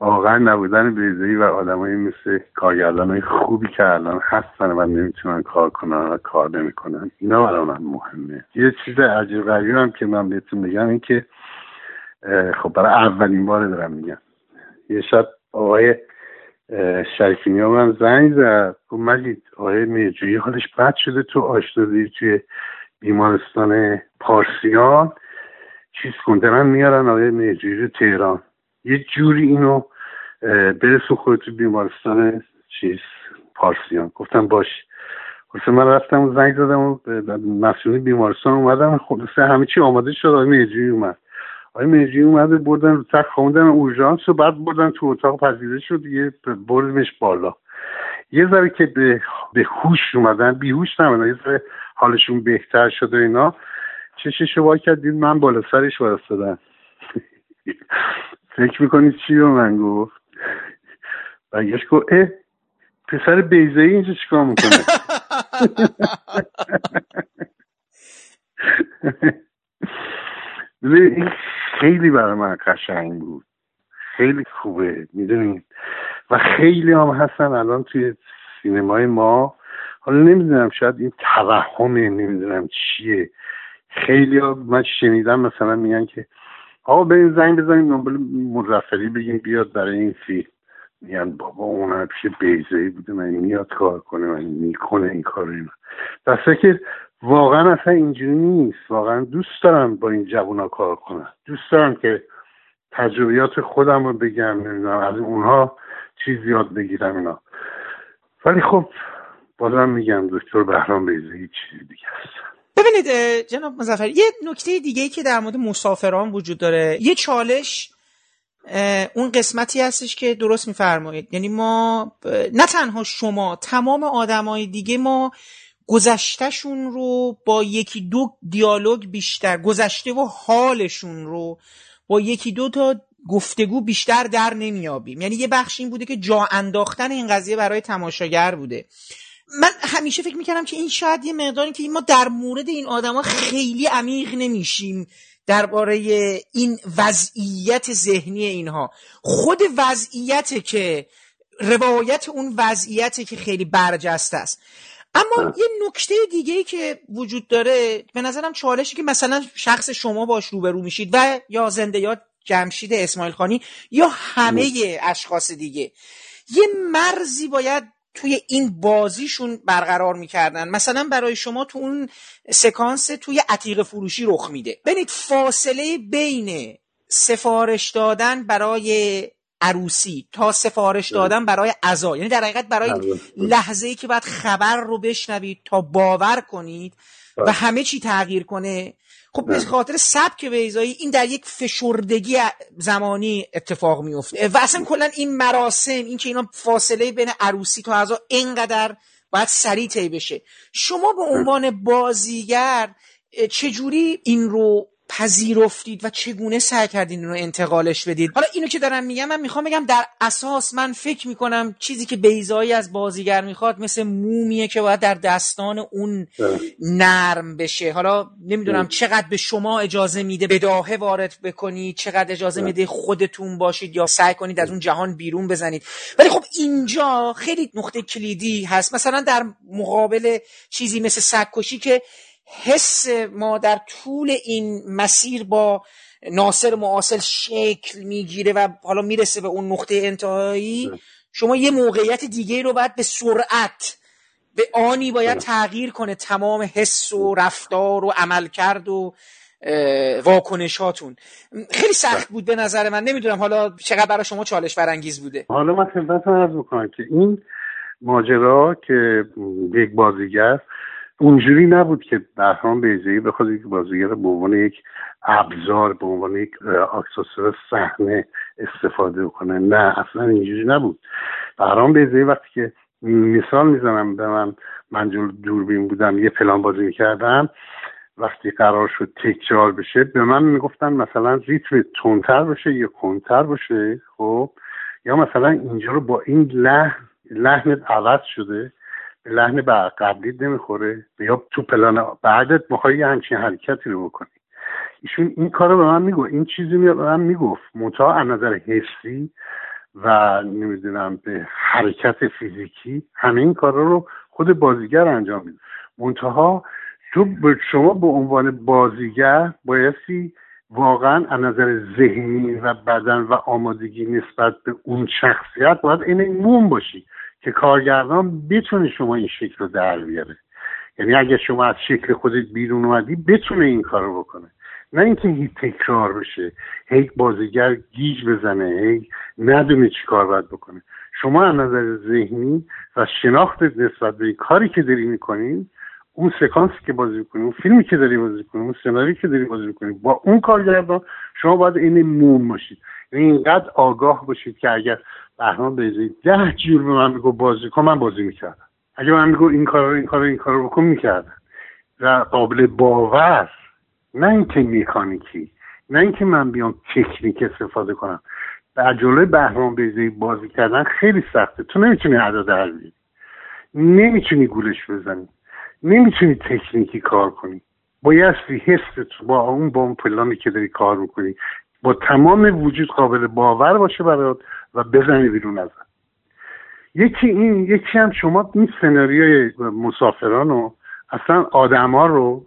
واقعا نبودن بیزایی و آدمایی مثل کارگردان های خوبی که الان هستن و نمی‌تونن کار کنن و کار نمی‌کنن. اینا برای من مهمه. یه چیز عجیب غریب هم که من بهتون بگم این که خب برای اولین بار دارم میگم. یه شب آقای شریفینی من زنگ زد. گفت مجید آقای میرجویی حالش بد شده تو آشنازی توی بیمارستان پارسیان. چیز کن میارن آقای میرجویی رو تهران. یه جوری اینو برسون خود تو بیمارستان چیز پارسیان. گفتم باش. خلاصه من رفتم و زنگ زدم و مسئول بیمارستان اومدم. خلاصه همه چی آماده شد. آقای میرجویی اومد. آقای میرجویی اومده بردن رو تخت خوندن اورژانس و بعد بردن تو اتاق پذیرش شد. دیگه بردمش بالا. یه ذره که به, به هوش اومدن بیهوش نمیدن یه ذره حالشون بهتر شد و اینا. چشش وا کردید من بالا سرش وایستادم فکر می‌کنید چی رو من گفت؟ برگشت گفت اه پسر بیزایی اینجا چیکار می‌کنه؟ این خیلی برای من قشنگ بود. خیلی خوبه می‌دونید و خیلی هم هستن الان توی سینمای ما. حالا نمی‌دونم شاید این توهمه نمی‌دونم چیه. خیلی ها من شنیدم مثلا میگن که آقا بریم زنگ بزنیم دنبال مزفری بگیم بیاد برای این فیلم. میگن بابا اون پیش بیزهی بوده من میاد کار کنه من می‌کنه این کار اینا دسته که واقعا اصلا اینجوری نیست. واقعا دوست دارم با این جوونا کار کنم. دوست دارم که تجربیات خودم رو بگم نمی‌دونم از اونها چیز یاد بگیرم اینا. ولی خب بازم میگم دکتر بهرام بیزه هیچ چیزی دیگه است. ببینید جناب مزفر یه نکته دیگه که در مورد مسافران وجود داره. یه چالش اون قسمتی هستش که درست میفرمایید. یعنی ما نه تنها شما تمام آدمای دیگه ما گذشتهشون رو با یکی دو دیالوگ بیشتر گذشته و حالشون رو با یکی دو تا گفتگو بیشتر در نمیابیم یعنی یه بخش این بوده که جا انداختن این قضیه برای تماشاگر بوده. من همیشه فکر می‌کردم که این شاید یه مقداری که ما در مورد این آدما خیلی عمیق نمیشیم درباره این وضعیت ذهنی اینها. خود وضعیت که روایت اون وضعیت که خیلی برجسته است. اما یه نکته دیگه ای که وجود داره به نظرم چالشی که مثلا شخص شما باش روبرو میشید و یا زنده یاد جمشید اسماعیل خانی یا همه اشخاص دیگه یه مرزی باید توی این بازیشون برقرار می‌کردن. مثلا برای شما تو اون سکانس توی عتیق فروشی رخ میده. ببینید فاصله بین سفارش دادن برای عروسی تا سفارش دادن برای عزا. یعنی در حقیقت برای لحظه ای که باید خبر رو بشنوید تا باور کنید و بله. همه چی تغییر کنه خب به خاطر سبک بیزایی این در یک فشردگی زمانی اتفاق میفته و اصلا کلا این مراسم این که اینا فاصله بین عروسی تا عزا اینقدر باید سریع طی بشه. شما به عنوان بازیگر چجوری این رو پذیرفتید و چگونه سعی کردین رو انتقالش بدید؟ حالا اینو که دارم میگم من می‌خوام بگم در اساس من فکر می‌کنم چیزی که بیزایی از بازیگر می‌خواد مثل مومیه که باید در دستان اون نرم بشه. حالا نمی‌دونم چقدر به شما اجازه میده بداهه وارد بکنید چقدر اجازه میده خودتون باشید یا سعی کنید از اون جهان بیرون بزنید. ولی خب اینجا خیلی نقطه کلیدی هست. مثلا در مقابل چیزی مثل سگکشی که حس ما در طول این مسیر با ناصر معاصل شکل می‌گیره و حالا می‌رسه به اون نقطه انتهایی شما یه موقعیت دیگه رو باید به سرعت به آنی باید تغییر کنه تمام حس و رفتار و عملکرد و واکنشاتون. خیلی سخت بود به نظر من. نمی‌دونم حالا چقدر برای شما چالش برانگیز بوده. حالا من خدمتتون عرض بکنم که این ماجرا که یک بازیگر اونجوری نبود که بهرام بیزایی بخواد یک بازیگر به عنوان یک ابزار به عنوان یک اکسسوار صحنه استفاده کنه. نه اصلا اینجوری نبود. بهرام بیزایی وقتی که مثال می‌زنم به من من دوربین بودم یه پلان بازی می‌کردم وقتی قرار شد تکرار بشه به من می‌گفتن مثلا ریتم تونتر باشه یا کنتر باشه خب؟ یا مثلا اینجا رو با این لحن لحنت عوض شده. به لحن قبلی نمی‌خوره. یا تو پلان بعدت می‌خوای یه همچین حرکتی رو بکنی. ایشون این کار رو به من می‌گفت این چیزی می به من می‌گفت. منتها از نظر حسی و نمی‌دونم به حرکت فیزیکی همه این کارا رو خود بازیگر انجام میده. منتها تو شما به عنوان بازیگر بایستی واقعا از نظر ذهنی و بدن و آمادگی نسبت به اون شخصیت باید این موم باشی. که کارگردان بتونه شما این شکل رو در بیاره. یعنی اگر شما از شکل خودت بیرون اومدی بتونه این کار رو بکنه. نه اینکه هیچ تکرار بشه هی بازیگر گیج بزنه هی ندونه چی کار باید بکنه. شما از نظر ذهنی و شناخت نسبت به کاری که داری می‌کنین اون سکانسی که بازی کنی اون فیلمی که داری بازی کنی اون سناریویی که داری بازی کنی با اون کارگردان شما باید این موم باشید. یعنی اینقدر آگاه باشید که اگر بهرام بیزی ده جور به من میگو بازی کن من بازی می‌کردم. اگه من میگو این کار این کار این کار بکن می‌کردم. و قابل باور نه اینکه میکانیکی نه اینکه من بیام تکنیک استفاده کنم. در جلوی بهرام بیزی بازی کردن خیلی سخته. تو نمی‌تونی ادا در نمی‌تونی گولش بزنی. نمی‌تونی تکنیکی کار کنی. بایستی حست با اون با اون پلانی که داری کار می‌کنی با تمام وجود قابل باور باشه برات. و بزنی بیرون ازت. یکی این یکی هم شما این سناریوی مسافران و اصلا آدما رو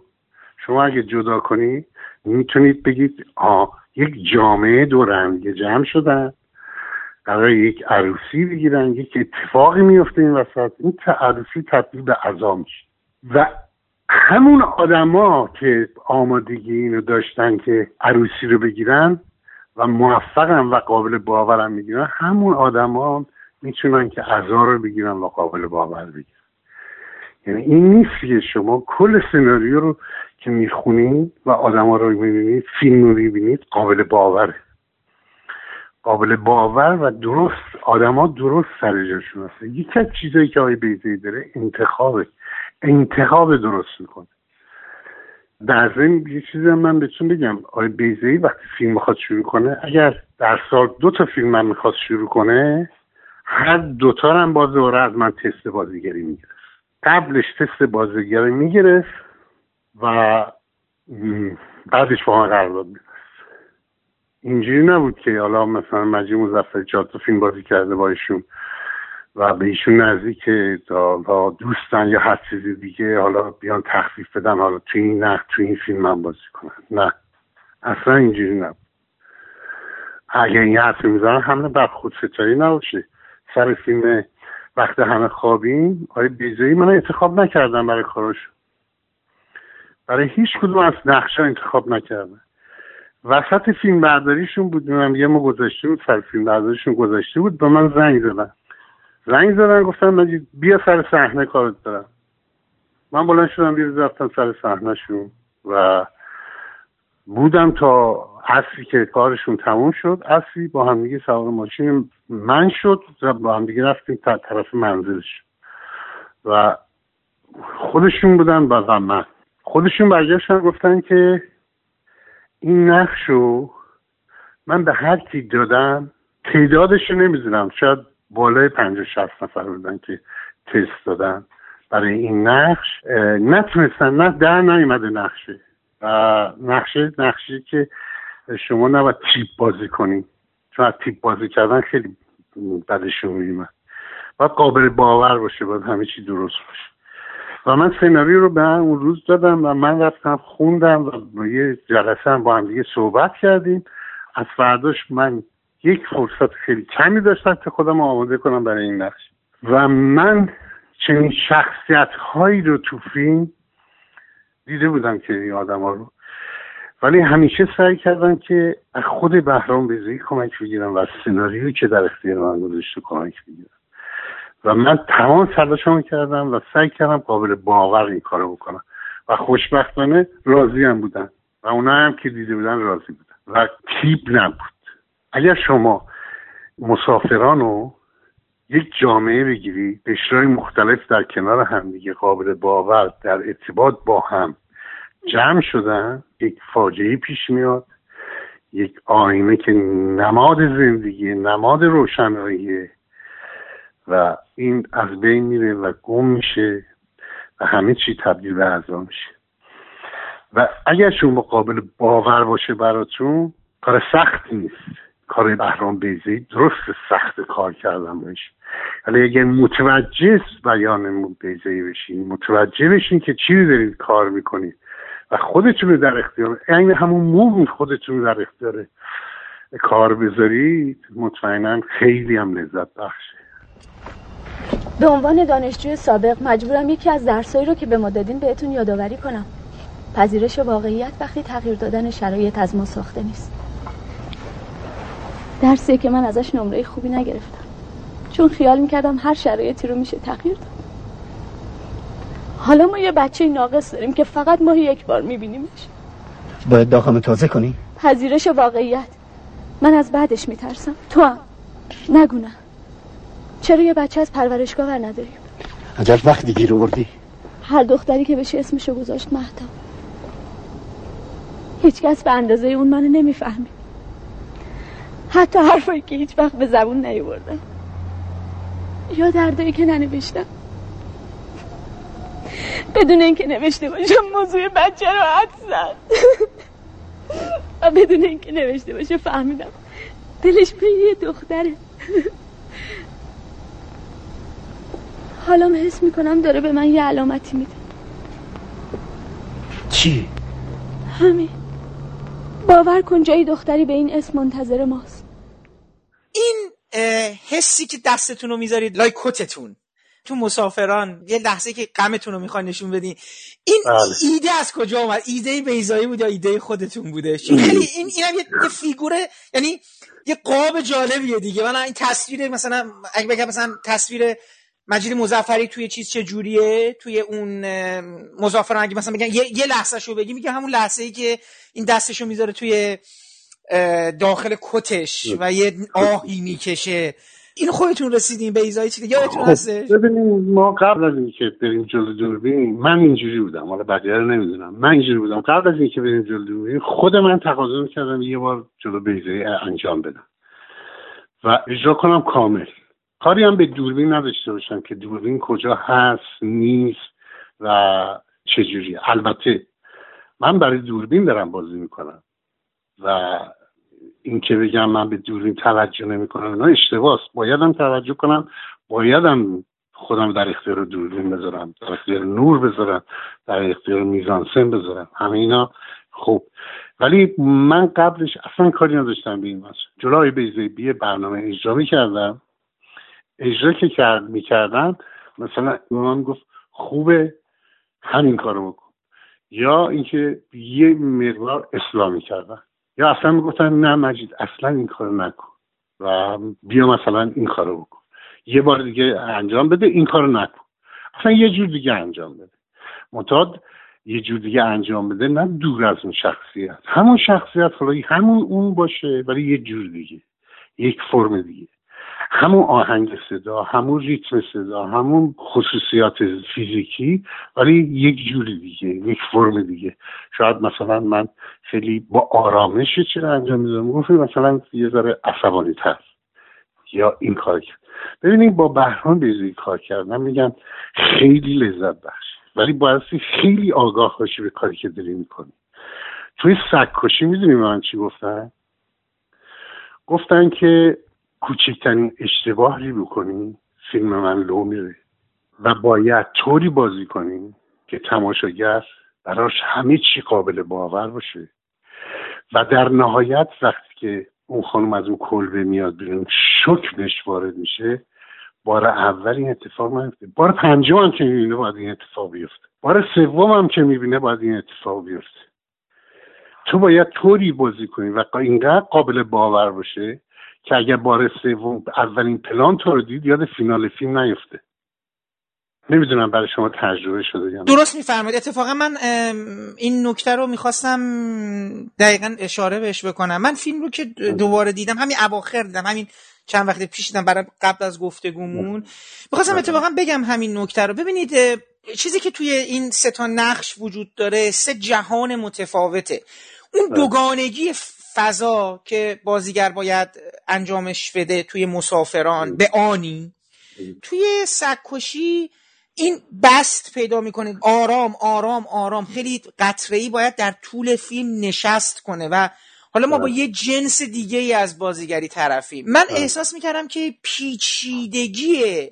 شما اگه جدا کنی می‌تونید بگید آه یک جامعه دو رنگ جمع شدن قرار یک عروسی بگیرن یک اتفاقی میفته این وسط این عروسی تبدیل به عذا میشه. و همون آدما که آمادگی اینو داشتن که عروسی رو بگیرن و موفقن و قابل باورم می‌گیرن. همون آدما می‌تونن که عذا رو بگیرن و قابل باور بگیرن. یعنی این نیست که شما کل سناریو رو که می‌خونید و آدما رو می‌بینید فیلم رو می‌بینید قابل باوره قابل باور و درست آدما درست سر جاشون هست یکی از چیزایی که آقای بیزی داره انتخابه. انتخاب درست می‌کنه. در ضمن یه چیزی من بهتون بگم. آقای بیزی وقتی فیلم می‌خواد شروع کنه اگر در سال دو تا فیلم من می‌خواد شروع کنه هر دوتا هم باز دوره از من تست بازیگری می‌گرفت. قبلش تست بازیگری می‌گرفت و بعدش با من قرارداد میبست. اینجوری نبود که حالا مثلا مجید مزفر چهار تا فیلم بازی کرده با ایشون و به ایشون نزدیک حالا دوستن یا هر چیزی دیگه حالا بیان تخفیف بدن حالا تو این نه تو این فیلم من بازی کنن. نه. اصلا اینجوری نبود. اگه این حرفی می‌زنن همه بر خود ستایی نباشه. سر فیلم وقت همه خوابیم آیا بیزایی من انتخاب نکردم برای کاراش برای هیچ کدوم از نقشه انتخاب نکردم وسط فیلم برداریشون بود یه ما گذاشته بود سر فیلم برداریشون گذاشته بود به من زنگ زدن. زنگ زدن گفتن مجید بیا سر صحنه کارت دارم من بلند شدم بیرون رفتم سر صحنهشون و بودم تا عصری که کارشون تموم شد. عصری با همدیگه سوار ماشین من شد و با همدیگه رفتیم تا طرف منزلش. و خودشون بودن و من. خودشون برگشتن گفتن که این نقش رو من به هر کی دادم تعدادش رو نمی‌دونم. شاید بالای پنج شست نفر بودن که تست دادن. برای این نقش نتونستن نه در نیومده نقشه. و نقشه نقشی که شما نباید تیپ بازی کنید چون از تیپ بازی کردن خیلی بدشون میومد باید قابل باور باشه باید همه چی درست باشه. و من سناریو رو به اون روز دادم و من رفتم خوندم و یه جلسه هم با هم دیگه صحبت کردیم. از فرداش من یک فرصت خیلی کمی داشتم که خودم آماده کنم برای این نقش. و من چنین شخصیت هایی رو تو فیلم دیده بودم که این آدم ها رو. ولی همیشه سعی کردم که از خود بهرام بیزایی کمک بگیرم و از سناریویی که در اختیار من گذاشته کمک بگیرم. و من تمام تلاشمو کردم و سعی کردم قابل باور این کارو بکنم. و خوشبختانه راضی هم بودن و اونا هم که دیده بودن راضی بودن. و تیپ نبود. اگر شما مسافران رو یک جامعه بگیری قشرهای مختلف در کنار هم دیگه قابل باور در ارتباط با هم جمع شدن یک فاجعه پیش میاد یک آینه که نماد زندگی نماد روشنایی و این از بین میره و گم میشه و همه چی تبدیل به اعضا میشه. و اگر شما قابل باور باشه براتون کار سختی نیست. کار بهرام بیزی درست سخت کار کردن باشه ولی اگر متوجه بیان بیزی بشین متوجه بشین که چی دارید کار می‌کنید و خودتون رو در اختیار این همون موم خودتون رو در اختیار کار بذارید مطمئنا خیلی هم لذت بخشه. به عنوان دانشجوی سابق مجبورم یکی از درسایی رو که به ما دادین بهتون یادآوری کنم. پذیرش واقعیت وقتی تغییر دادن شرایط از ما ساخته نیست. درسیه که من ازش نمره خوبی نگرفتم. چون خیال می‌کردم هر شرایطی رو میشه تغییر داد. حالا ما یه بچه ناقص داریم که فقط ماهی یک بار میبینیمش. باید داخم تازه کنی؟ پذیرش واقعیت. من از بعدش میترسم. تو هم. نگونه چرا یه بچه از پرورشگاه ور نداریم عجب وقتی گیر آوردی هر دختری که بشه اسمشو گذاشت مهتا هیچکس به اندازه اون منو نمی‌فهمی حتی حرفایی که هیچ وقت به زبون نیوردم یا دردایی که ننوشتم. بدون اینکه نوشته باشم موضوع بچه رو حد و بدون اینکه نوشته باشه فهمیدم دلش به یه دختره. حالا حس می‌کنم داره به من یه علامتی میده. چی؟ همین. باور کن جایی دختری به این اسم منتظر ماست. این حسی که دستتون رو می‌ذارید لای کتتون. تو مسافران یه لحظه که غمتون رو می‌خوان نشون بدین این بله. ایده از کجا اومد؟ ایده بیزایی بود یا ایده خودتون بوده؟ خیلی این اینم یه, یه فیگوره یعنی یه قاب جالبیه دیگه. من این تصویر مثلا اگه بگم مثلا تصویر مجید مزفری توی چیز چه جوریه؟ توی اون مزافران اگه مثلا بگن یه, یه لحظه شو بگی میگه همون لحظه ای که این دستشو می‌ذاره توی داخل کتش و یه آهی می‌کشه. این خودتون رسیدین به ایزایی چیزی یادتون خب، هستش؟ ببینیم ما قبل از اینکه بریم جلو دوربین من اینجوری بودم. حالا بقیه رو نمی‌دونم. من اینجوری بودم. قبل از اینکه بریم جلو دوربین خود من تقاضا کردم یه بار جلو بیزایی انجام بدم. و اجرا کنم کامل. کاری هم به دوربین نداشته باشم که دوربین کجا هست نیست و چجوری البته من برای دوربین دارم بازی می‌کنم. و این که بگم من به دوربین توجه نمی‌کنم اینا اشتباهست. بایدم توجه کنم بایدم خودم در اختیار دوربین بذارم در اختیار نور بذارم در اختیار میزانسن بذارم. همه اینا خوب. ولی من قبلش اصلا کاری نداشتم به این مثلا جلوی بیزیبی برنامه اجرا کردم اجرا که کرد می‌کردن مثلا من گفت خوبه همین کارو بکن. یا اینکه یه مقدار اسلامی کردن یا اصلا می‌گفتن نه مجید اصلا این کارو نکن. و بیا مثلا این کارو بکن. یه بار دیگه انجام بده این کارو نکن. اصلا یه جور دیگه انجام بده. متاد یه جور دیگه انجام بده نه دور از اون شخصیت. همون شخصیت حالا همون اون باشه ولی یه جور دیگه. یک فرم دیگه. همون آهنگ صدا همون ریتم صدا همون خصوصیات فیزیکی ولی یک جوری دیگه یک فرم دیگه. شاید مثلا من خیلی با آرامش چرا انجام میدم؟ گفتم مثلا یه ذره عصبانی تر. یا این کار کرد. ببینید با بهران بیزی کار کردن میگم خیلی لذت بخش. ولی باید خیلی آگاه باشی به کاری که داری می‌کنی. توی سگکشی می‌دونی من چی گفتن گفتن که کوچکترین اشتباهی بکنی فیلم من لو میره. و باید طوری بازی کنیم که تماشاگر براش همه چی قابل باور باشه. و در نهایت وقتی که اون خانم از اون کلبه میاد بیرون شک بهش وارد میشه. بار اول این اتفاق نیفته. بار پنجم هم که می‌بینه باید این اتفاق بیفته. بار سوم هم که می‌بینه باید این اتفاق بیفته. تو باید طوری بازی کنی و اینقدر قابل باور باشه که اگر بار سوم اولین پلان تو رو دید یاد فینال فیلم نیفته. نمی‌دونم برای شما تجربه شده یا درست میفرمایید. اتفاقا من این نکته رو می‌خواستم دقیقا اشاره بهش بکنم. من فیلم رو که دوباره دیدم همین اواخر دیدم همین چند وقت پیش دیدم برای قبل از گفتگومون. می‌خواستم اتفاقا بگم همین نکته رو. ببینید چیزی که توی این سه تا نقش وجود داره سه جهان متفاوته. اون بله. دوگانگی فضا که بازیگر باید انجامش بده توی مسافران به آنی توی سکوشی این بست پیدا می‌کنه آرام آرام آرام خیلی قطره باید در طول فیلم نشست کنه و حالا ما با بله. یه جنس دیگه ای از بازیگری طرفیم من بله. احساس می‌کردم که پیچیدگی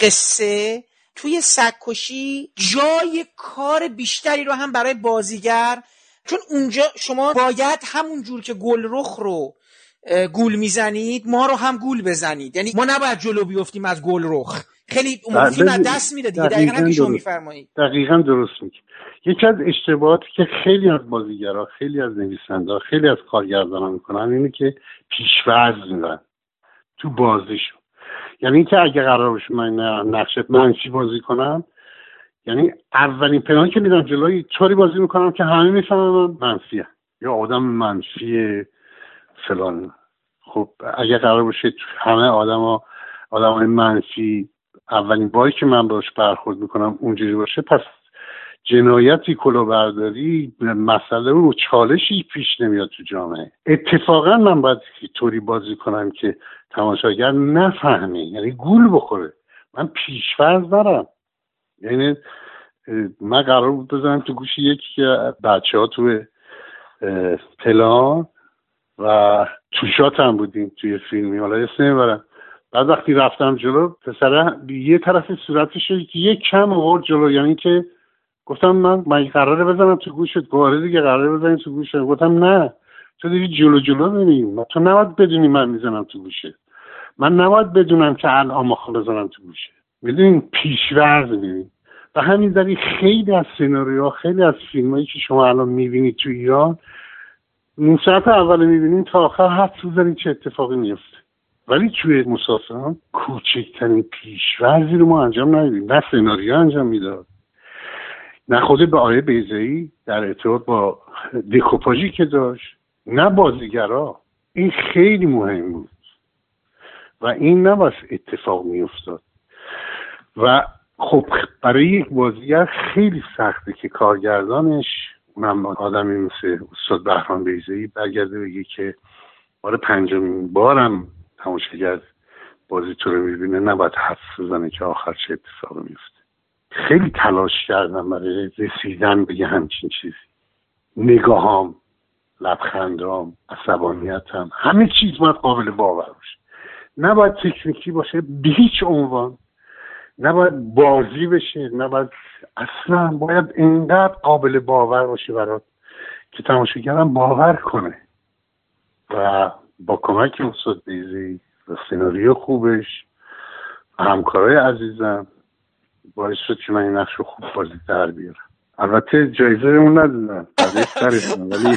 قصه توی سکوشی جای کار بیشتری رو هم برای بازیگر چون اونجا شما باید همون جور که گل رخ رو گول می‌زنید ما رو هم گول بزنید. یعنی ما نباید جلو بیفتیم از گل رخ. خیلی اون فیلم از دست میده دیگه. دقیقا هم شما میفرمایید. دقیقا درست میگی. یکی از اشتباهاتی که خیلی از بازیگرا خیلی از نویسنده خیلی از کارگردانا می‌کنن اینه که پیشورز میدن تو بازیشون. یعنی اینکه اگه قرار باشه من نقش منفی بازی کنم یعنی اولین پلان که میدم جلوی طوری بازی می‌کنم که همه می‌فهمن من منفیه یا آدم منفی فلان. خب اگه قرار باشه همه آدما آدم منفی اولین باری که من باش برخورد می‌کنم اونجوری باشه پس جنایتی کلاهبرداری مسئله و چالشی پیش نمیاد تو جامعه. اتفاقا من باید طوری بازی کنم که تماشاگر نفهمه یعنی گول بخوره. من پیشفرض دارم. یعنی من قرار بود بزنم تو گوش یکی که بچه ها توی پلان و تو شات هم بودیم توی فیلمی. حالا اسم نمی‌برم. بعد وقتی رفتم جلو پسره یه طرف صورتش که یه کم آورد جلو. یعنی که گفتم من من قراره بزنم تو گوشت. گواره دیگه قراره بزنم تو گوشت. گفتم نه تو دیگه جلو جلو ببین تو نباید بدونی من می‌زنم تو گوشت. من نباید بدونم که الان مخال بزنم تو گوشه می‌دونین پیشورز ببین و همین دلیل خیلی از سناریوها خیلی از فیلمایی که شما الان می‌بینید تو ایران ساعت اول می‌بینید تا آخر حد بزنید چه اتفاقی میفته ولی توی مسافران کوچکترین پیشورزی رو ما انجام ندیدیم نه سناریو انجام می‌داد. نه خود به آیه بیزایی در ارتباط با دکوپاژی که داشت نه بازیگرا. این خیلی مهم بود. و این نباید اتفاق میافتاد. و خب برای یک بازیگر خیلی سخته که کارگردانش اونم آدمی مثل استاد بهران بیزایی برگرده بگه که بار پنجمین بارم تماشاگر بازی تو رو می‌بینه نباید حدس بزنه که آخر چه اتفاقی میفته خیلی تلاش کردم برای رسیدن به یه همچین چیزی. نگاهام لبخندام عصبانیتم همه چیز باید قابل باور باشه. نباید تکنیکی باشه به هیچ عنوان نباید بازی بشه نباید اصلا باید اینقدر قابل باور باشه برات که تماشاگرم باور کنه. و با کمک استاد بیزی و سناریو خوبش و همکارای عزیزم باعث شد که من این نقش رو خوب بازی در بیارم. البته جایزه اون ندادن ولی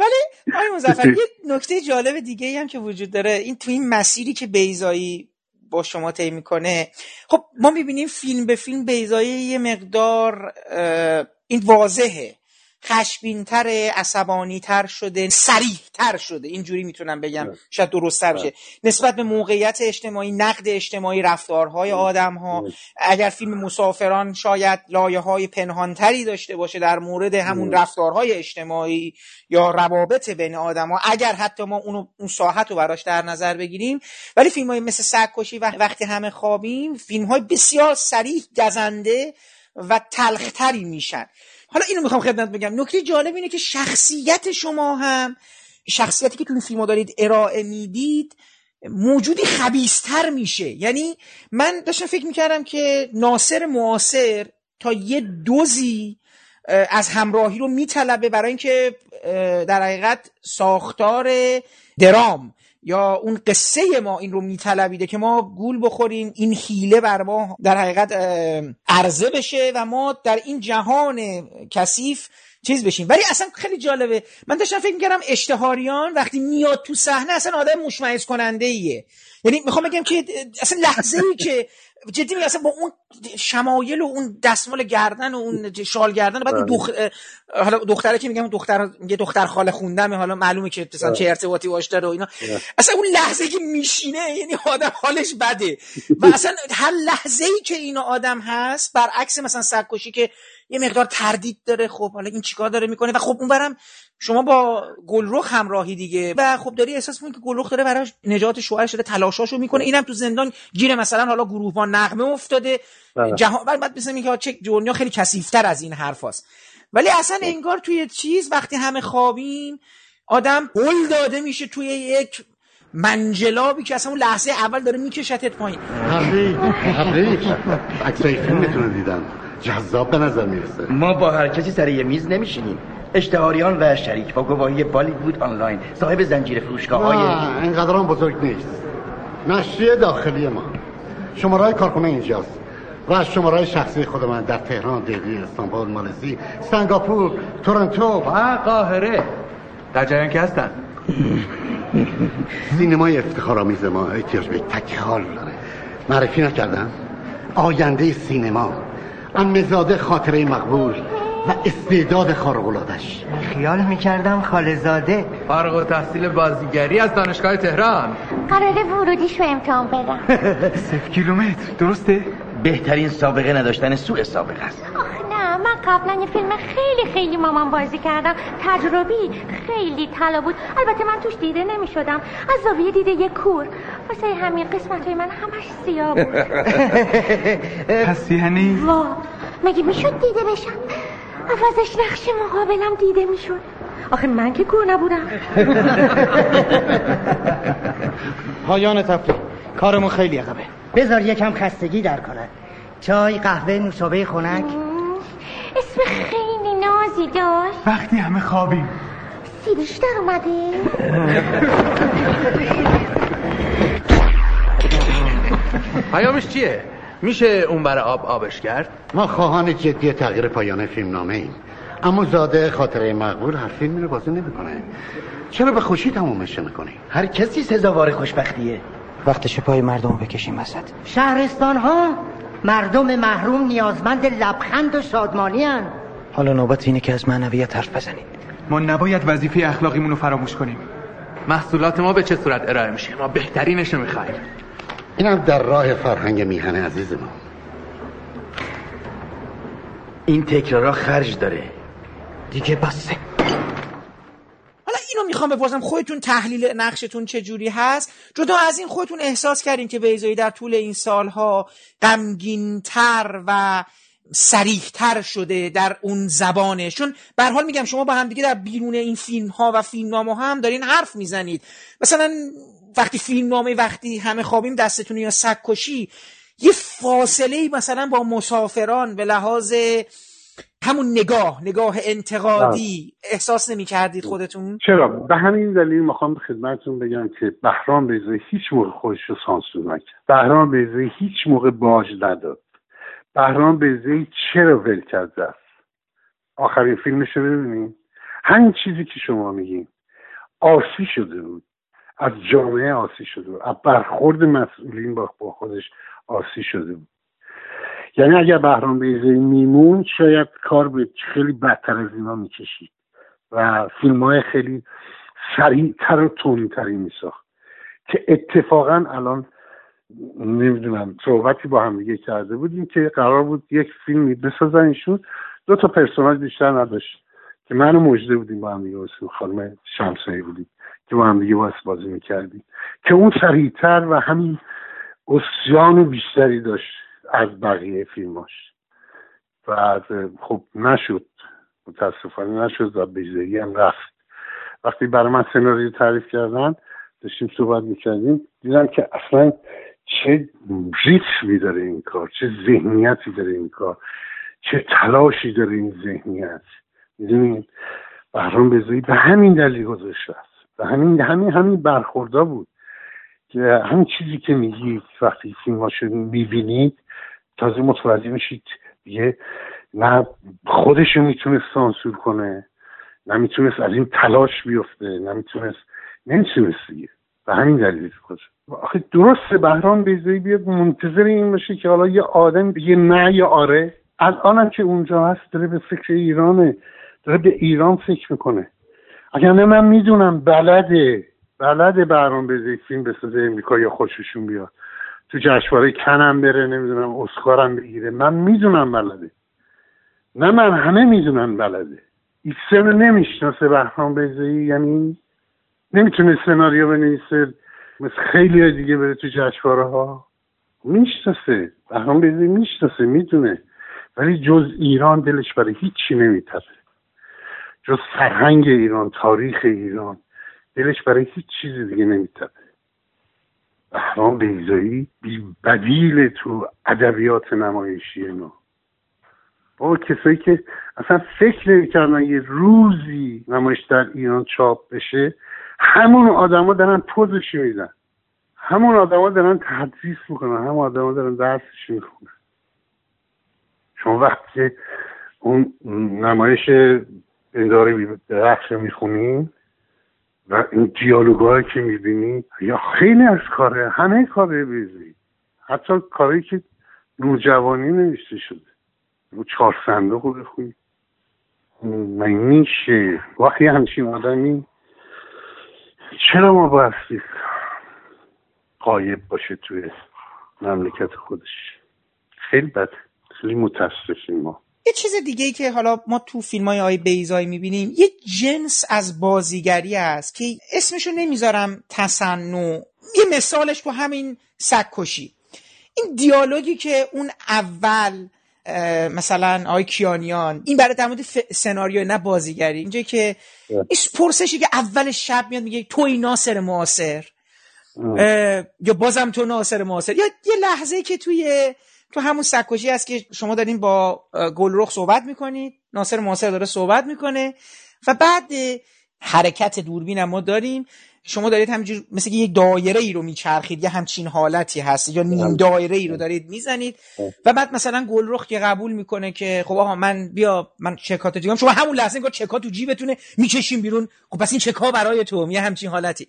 ولی آقای مزفر یه نکته جالب دیگه هم که وجود داره این تو این مسیری که بیزایی با شما طی می‌کنه. خب ما می‌بینیم فیلم به فیلم بیزایی یه مقدار این واضحه. خشبینتر عصبانیتر شده تر شده. اینجوری می‌تونم بگم. بله. شاید بشه بله. نسبت به موقعیت اجتماعی نقد اجتماعی رفتارهای بله. آدم ها اگر فیلم مسافران شاید لایه های پنهانتری داشته باشه در مورد همون رفتارهای اجتماعی یا روابط بین آدم ها اگر حتی ما اونو اون ساحت رو براش در نظر بگیریم. ولی فیلم های مثل سگکشی وقتی همه خوابیم فیلم های بسیار سریح گزنده و تلختری میشن. حالا اینو می‌خوام خدمت بگم. نکته جالب اینه که شخصیت شما هم شخصیتی که تو این فیلم دارید ارائه می‌دید موجودی خبیستر میشه. یعنی من داشتم فکر می‌کردم که ناصر معاصر تا یه دوزی از همراهی رو میطلبه برای اینکه در حقیقت ساختار درام. یا اون قصه ما این رو میطلبیده که ما گول بخوریم این حیله بر ما در حقیقت عرضه بشه و ما در این جهان کثیف چیز بشیم. ولی اصلا خیلی جالبه. من داشتم فکر می‌کردم اشتهاریان وقتی میاد تو صحنه اصلا آدم مشمعز کننده ایه یعنی می‌خوام بگم که اصلا لحظه ای که جدی میگم اصلا با اون شمایل و اون دستمال گردن و اون شال گردن بعد بله. حالا دختره که میگم دختر یه دختر خاله خوندم حالا معلومه که مثلا چه بله. ارتباطی باش داره و اینا بله. اصلا اون لحظه که میشینه یعنی آدم حالش بده و اصلا هر لحظه ای که اینو آدم هست برعکس مثلا سگکشی که یه مقدار تردید داره خب حالا این چیکار داره می‌کنه و خب اونورم شما با گلرخ همراهی دیگه و خب داری احساس می‌کنی که گلرخ داره براش نجات شوهرش داره تلاشاشو می‌کنه. اینم تو زندان گیره مثلا حالا گروهبان نغمه افتاده. بله. جهان بعد مثلا میگه چه دنیا خیلی کثیف‌تر از این حرفاست ولی اصلا بله. انگار توی چیز وقتی همه خوابین آدم هل داده میشه توی یک منجلابی که اصلا اون لحظه اول داره میکشتت پایین. تبریک. تبریک. عکسای فیلمتون دیدم. جذاب به نظر می‌رسه. ما با هر کسی سر یه میز نمیشینیم. اشتهاریان و شریک با گواهی بالیوود آنلاین. صاحب زنجیره فروشگاه های اینقدر بزرگ نیست. نشریه داخلی ما. شماره کارخونه اینجاست. و از شماره شخصی خود من در تهران، دهلی، استانبول، مالزی، سنگاپور، تورنتو. و قاهره. در جریان که هستن. سینمای افتخارآمیز ما. احتیاج به تکیال داره. معرفی نکردم. آینده سینما. مزاده خاطره مقبول. و استعداد خارق‌العاده‌اش. خیال می‌کردم خالزاده فارغ و تحصیل بازیگری از دانشگاه تهران. قراره ورودیشو امتحان بدم. صف کیلومتر. درسته؟ بهترین سابقه نداشتن سوء سابقه است. نه من قبلا یه فیلم خیلی خیلی مامان بازی کردم. تجربی خیلی طلا بود. البته من توش دیده نمی شدم از زاویه دیده یه کور. واسه همین قسمت های من همش سیاه بود. پس یعنی؟ وا مگه می‌شد دیده بشم؟ عوضش نقش مقابلم دیده می‌شد. آخه من که کور نبودم. پایان تفریح. کارمون خیلی عقبه. بذار یکم خستگی در کند چای قهوه نوشابه خنک. اسم خیلی نازی داشت. وقتی همه خوابیم. سیریش در اومده. پیامش چیه؟ میشه اون برای آب آبش کرد؟ ما خواهان جدی تغییر پایان فیلم نامه ایم. اما زاده خاطره مقبول هر فیلمی رو بازی نمی‌کنه. چرا به خوشی تمومش می‌کنی؟ هر کسی سزاوار خوشبختیه. وقتش پای مردم بکشیم وسط. شهرستان ها مردم محروم نیازمند لبخند و شادمانی هن. حالا نوبت اینه که از معنویت حرف بزنید ما نباید وظیفه اخلاقیمون رو فراموش کنیم. محصولات ما به چه صورت ارائه میشه؟ ما بهترینش رو می‌خوایم. اینم در راه فرهنگ میهن عزیز ما. این تکرارا خرج داره. دیگه بسه. اینو می‌خوام بپرسم خودتون تحلیل نقشتون چه جوری هست؟ جدا از این خودتون احساس کردین که بیزایی در طول این سالها غمگینتر و سریحتر شده در اون زبانه؟ چون به حال میگم شما با هم دیگه در بیرون این فیلم ها و فیلم ها هم دارین حرف می‌زنید. مثلا وقتی فیلم نامه وقتی همه خوابیم دستتون یا سکشی یه فاصله مثلا با مسافران به لحاظ همون نگاه نگاه انتقادی. احساس نمی کردید خودتون؟ چرا؟ به همین دلیل می‌خوام به خدمتتون بگم که بهرام بیزایی هیچ موقع خودش رو سانسور نکرد. بهرام بیزایی هیچ موقع باج نداد. بهرام بیزایی چرا ول کرده است آخرین فیلمش رو ببینید همین چیزی که شما میگین. آسی شده بود. از جامعه آسی شده بود. از برخورد مسئولین با خودش آسی شده بود. یعنی اگر بهرام بیزایی میمون شاید کار به خیلی بدتر از اینا می‌کشید و فیلم های خیلی سریعتر و تونیتری میساخت که اتفاقا الان نمی‌دونم صحبتی با هم دیگه کرده بودیم که قرار بود یک فیلمی بسازن ایشون. دو تا پرسوناج بیشتر نداشت که منو مجده بودیم با هم دیگه خانم شمسایی بودیم. که با هم دیگه باعث بازی می‌کردیم. که اون سریعتر و همین اسیان بیشتری داشت از بقیه فیلماش. و خب نشد. متاسفانه نشد و بیزایی هم رفت. وقتی برای من سناریو تعریف کردن داشتیم صحبت می‌کردیم دیدم که اصلا چه ریتمی داره این کار چه ذهنیتی داره این کار چه تلاشی داره این ذهنیت. می‌دونین بهرام بزایی به همین دلیل گذاشته است. به همین همین همین برخوردا بود که همین چیزی که میگید وقتی فیلماشو می‌بینید تازه متوجه میشید دیگه نه خودشو می‌تونست سانسور کنه نه می‌تونست از این تلاش بیفته نه می‌تونست نمی‌تونست دیگه. به همین دلیل خود آخه درسته بهرام بیزایی بیاد منتظر این باشه که حالا یه آدم بگه نه یا آره. الانم که اونجا هست داره به فکر ایرانه داره به ایران فکر می‌کنه. اگر نه من می‌دونم بلده. بلده بهرام بیزایی فیلم بسازه امریکا یا خوششون بیاد. تو جشنواره کنم بره نمی‌دونم اسکارم بگیره. من می‌دونم بلده. نه من همه می‌دونن بلده. ایسه رو نمی‌شناسه بهرام بیزایی یعنی نمی‌تونه سناریو بنویسه. مثل خیلی دیگه بره تو جشنواره ها می‌شناسه. بهرام بیزایی می‌شناسه می‌دونه. ولی جز ایران دلش برای هیچی نمیتره جز فرهنگ ایران تاریخ ایران. دلش برای هیچ چیزی دیگه نمیتره بهرام بیزایی بی بدیل تو ادبیات نمایشی ما. با کسایی که اصلا فکر نمی‌کردن یه روزی نمایش در ایران چاپ بشه همون آدما دارن پوزش میدن. همون آدما دارن تدریس می‌کنن همون آدما دارن درسش می‌خونن. شما وقتی اون نمایش انداره درخش می‌خونین و این دیالوگایی که می‌بینی یا خیلی از کاره همه کاره بیزی حتی کاری که نوجوانی نوشته شده. رو چهار صندوق رو بخونی. من میشه. وقتی همچین آدمی چرا ما بایستی قایب باشه توی مملکت خودش؟ خیلی بد. خیلی متاسفیم ما. یه چیز دیگه ای که حالا ما تو فیلم های آی بیزایی می‌بینیم یه جنس از بازیگری است که اسمشو نمی‌ذارم تصنع یه مثالش تو همین سکشی این دیالوگی که اون اول مثلا آقای کیانیان این برای در مورد سناریو نه بازیگری. اینجا که این پرسشی که اول شب میاد میگه توی ناصر معاصر. یا بازم تو ناصر معاصر. یا یه لحظه که توی تو همون سکوشی هست که شما دارین با گلرخ صحبت می‌کنید ناصر معاصر داره صحبت می‌کنه. و بعد حرکت دوربین ما داریم. شما دارید همینجور مثل یک دایره ای رو میچرخید یه همچین حالتی هست یا نیم بله. دایره ای رو دارید می‌زنید و بعد مثلا گلرخ که قبول می‌کنه که خب آقا من بیا من چکات دیگم شما همون لحظه انگار چکات تو جیبتونه می‌کشیم بیرون. خب پس این چکا برای تو یه همچین حالتی.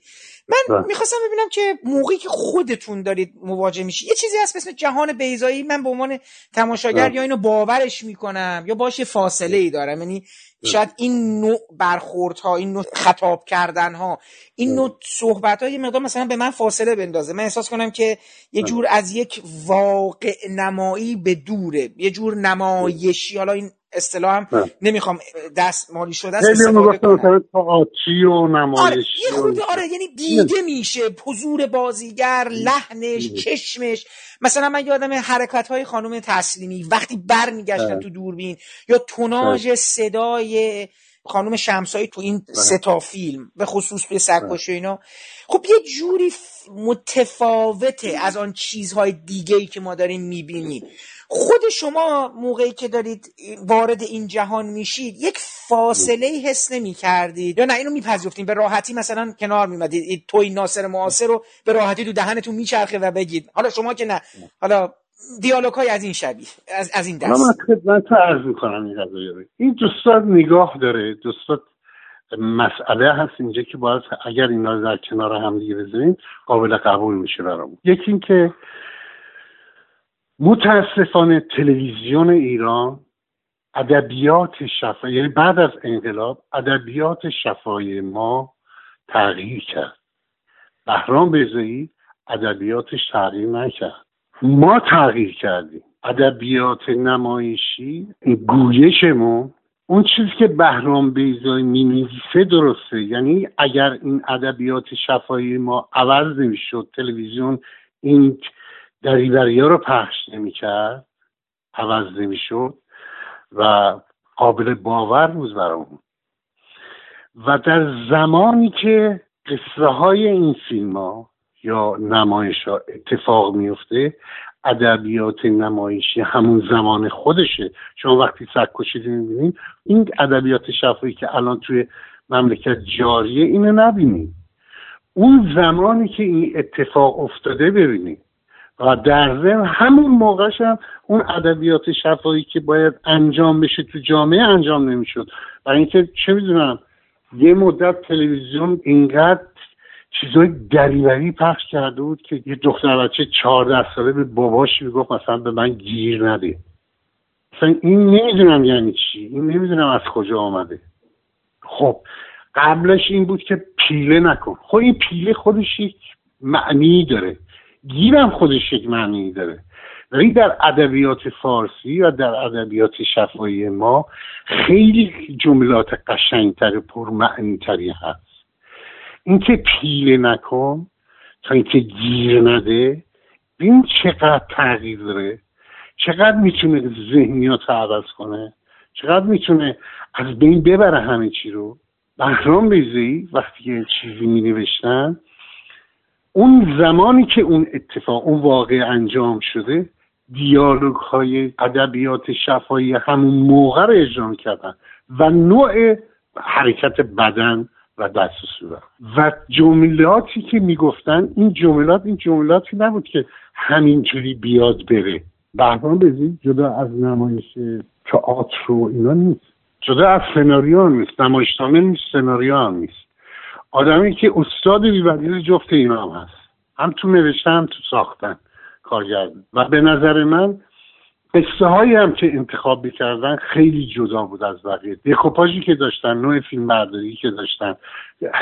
من بله. می‌خواستم ببینم که موقعی که خودتون دارید مواجه میشی یه چیزی هست مثل جهان بیزایی من به عنوان تماشاگر بله. یا اینو باورش می‌کنم یا باشه فاصله ای دارم. یعنی شاید این نوع برخورد ها این نوع خطاب کردن ها این نوع صحبت ها یه مقدار مثلا به من فاصله بندازه. من احساس کنم که یه جور از یک واقع نمایی به دوره یه جور نمایشی حالا این اصطلاح هم نمی‌خوام دست مالی شده است استفاده کنم. و نمایشی آره آره یعنی دیده میشه حضور بازیگر لحنش چشمش. مثلا من یادم حرکت های خانم تسلیمی وقتی برمیگشتن تو دوربین یا توناژ صدای خانم شمسایی تو این ستا فیلم به خصوص به سرکشی اینا. خب یه جوری متفاوته از آن چیزهای دیگه ای که ما داریم می‌بینیم. خود شما موقعی که دارید وارد این جهان میشید یک فاصله حس نمی کردید یا نه اینو میپذیرفتین به راحتی مثلا کنار میمدید توی ناصر معاصر رو به راحتی تو دهنتون میچرخه و بگید. حالا شما که نه. حالا دیالوگ های از این شبیه از, از این دست. من خدمت عرض می‌کنم این این دوستان نگاه داره. دوستان مسئله هست اینجا که باید اگر اینا در کنار هم دیگه بزنیم قابل قبول میشه برامون. یکی اینکه متاسفانه تلویزیون ایران ادبیات شفا یعنی بعد از انقلاب ادبیات شفای ما تغییر کرد. بهرام بیزایی ادبیاتش تغییر نکرد. ما تغییر کردیم. ادبیات نمایشی گویشمون اون چیزی که بهرام بیزایی می درسته. یعنی اگر این ادبیات شفایی ما عوض نمی‌شد تلویزیون این دریوری ها رو پخش نمی‌کرد عوض نمی‌شد و قابل باور بود برامون و در زمانی که قصه های این فیلم ها یا نمایش ها اتفاق میفته ادبیات نمایشی همون زمان خودشه. شما وقتی سگکشی می‌بینید این ادبیات شفایی که الان توی مملکت جاریه اینو نبینید اون زمانی که این اتفاق افتاده ببینید در ضمن همون موقعش هم اون ادبیات شفایی که باید انجام بشه تو جامعه انجام نمی‌شد. برای اینکه چه می‌دونم یه مدت تلویزیون اینقدر چیزای دریوری پخش کرده بود که یه دختر بچه چهارده ساله به باباش می‌گفت مثلا به من گیر نده. مثلا این نمی‌دونم یعنی چی این نمی‌دونم از کجا آمده. خب قبلش این بود که پیله نکن. خب این پیله خودش یک معنی داره. گیرم خودش یک معنی داره. ولی در ادبیات فارسی و در ادبیات شفایی ما خیلی جملات قشنگتر پرمعنیتری هست. اینکه پیله نکن تا اینکه گیر نده این چقدر تغییر داره. چقدر می‌تونه ذهنیات رو عوض کنه. چقدر می‌تونه از بین ببره همه چی رو. بهرام بیزی وقتی که چیزی می نوشتن اون زمانی که اون اتفاق اون واقع انجام شده دیالوگ های ادبیات شفایی همون موقع رو اجرا کردن و نوع حرکت بدن و دست و صورت و جملاتی که می‌گفتن این جملات این جملاتی نبود که همینجوری بیاد بره. بهرام بزید جدا از نمایش تئاتر و اینا نیست. جدا از سناریو نیست. نمایشنامه نیست سناریو هم نیست. آدمی که استاد بیبدیل جفت اینا هم هست. هم تو نوشتن هم تو ساختن کارگرد و به نظر من قصه هایی هم که انتخاب می‌کردن خیلی جدا بود از بقیه. دکوپاژی که داشتن نوع فیلم برداری که داشتن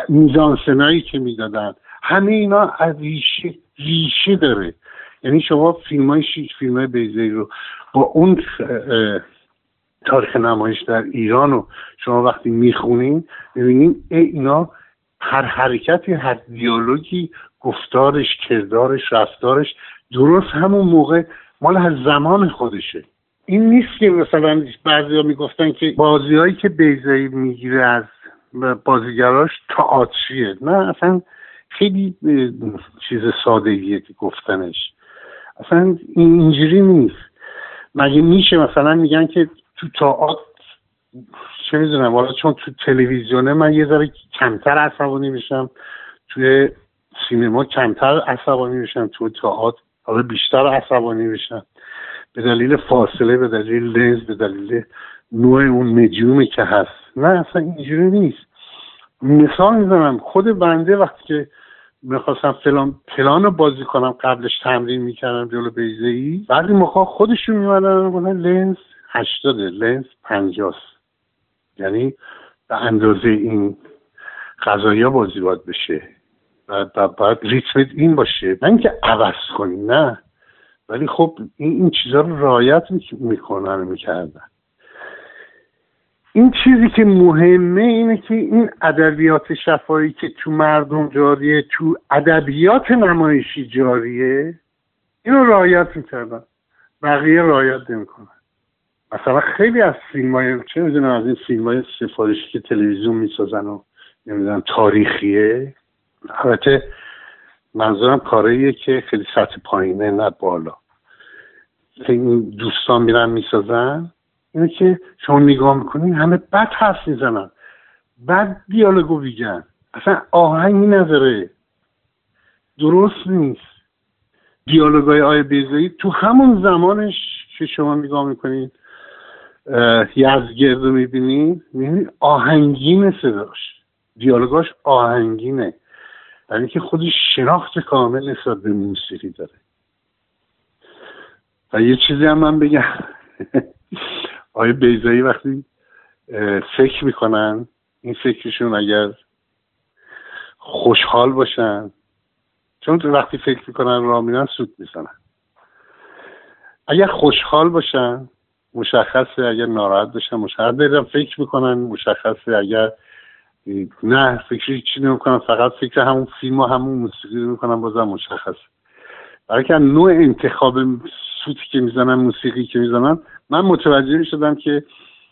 میزان سنایی که می‌دادن همه اینا از ریشه ریشه داره. یعنی شما فیلم های شیش فیلم های رو با اون تاریخ نمایش در ایران رو شما وقتی می‌خونین ببینین اینا هر حرکتی هر دیالوگی گفتارش کردارش رفتارش درست همون موقع مال از زمان خودشه. این نیست که مثلا بعضی ها می‌گفتن که بازی هایی که بیزایی می‌گیره از بازیگراش تئاتریه. نه اصلا خیلی چیز سادگیه که گفتنش. اصلا اینجوری نیست. مگه میشه مثلا میگن که تو تئاتر چه می‌دونم والا چون تو تلویزیونه من یه ذره کمتر عصبانی میشم توی سینما کمتر عصبانی میشم تو تئاتر حالا بیشتر عصبانی میشن به دلیل فاصله به دلیل لنز به دلیل نوع اون مدیومی که هست. نه اصلا اینجوری نیست. مثال می‌زنم خود بنده وقتی که می‌خواستم فلان پلان رو بازی کنم قبلش تمرین می‌کردم جلو بیزه ای بعضی موقع خودشون میمدن لنز هشتاده لنز پنجاست. یعنی به اندازه این غذایا بازی باید بشه و باید ریتم این باشه. نه اینکه عوض کنی نه. ولی خب این, این چیزها رو رعایت می‌کنن می‌کردن. این چیزی که مهمه اینه که این ادبیات شفایی که تو مردم جاریه تو ادبیات نمایشی جاریه اینو رعایت می‌کردن. بقیه رعایت نمی‌کنن. مثلا خیلی از فیلم های چه می‌دونم از این فیلم های سفارشی که تلویزیون می‌سازن و نمی‌دونم تاریخیه. البته منظورم کاریه که خیلی سطح پایینه نه بالا. این دوستان میرن می‌سازن. اینه که شما نگاه می‌کنین همه بد حرف می‌زنن. بد دیالوگو میگن. اصلا آهنگی نداره. درست نیست. دیالوگای آی بیزایی تو همون زمانش که شما نگاه می‌کنید یزگرد رو می‌بینید می‌بینید آهنگین صداش. دیالوگاش آهنگینه. در اینکه خودش شناخت کامل نسبت به موسیقی داره. و یه چیزی هم من بگم. آیا بیزایی وقتی فکر می‌کنن این فکرشون اگر خوشحال باشن چون وقتی فکر می‌کنن را میرن سود می‌زنن. اگر خوشحال باشن مشخصه اگر ناراحت باشن مشخصه. فکر می‌کنن مشخصه. اگر نه فکری چی نمی‌کنم فقط فکر همون فیلم و همون موسیقی می‌کنم بازم مشخص برای که نوع انتخاب سوتی که می‌زنن موسیقی که می‌زنن من متوجه شدم که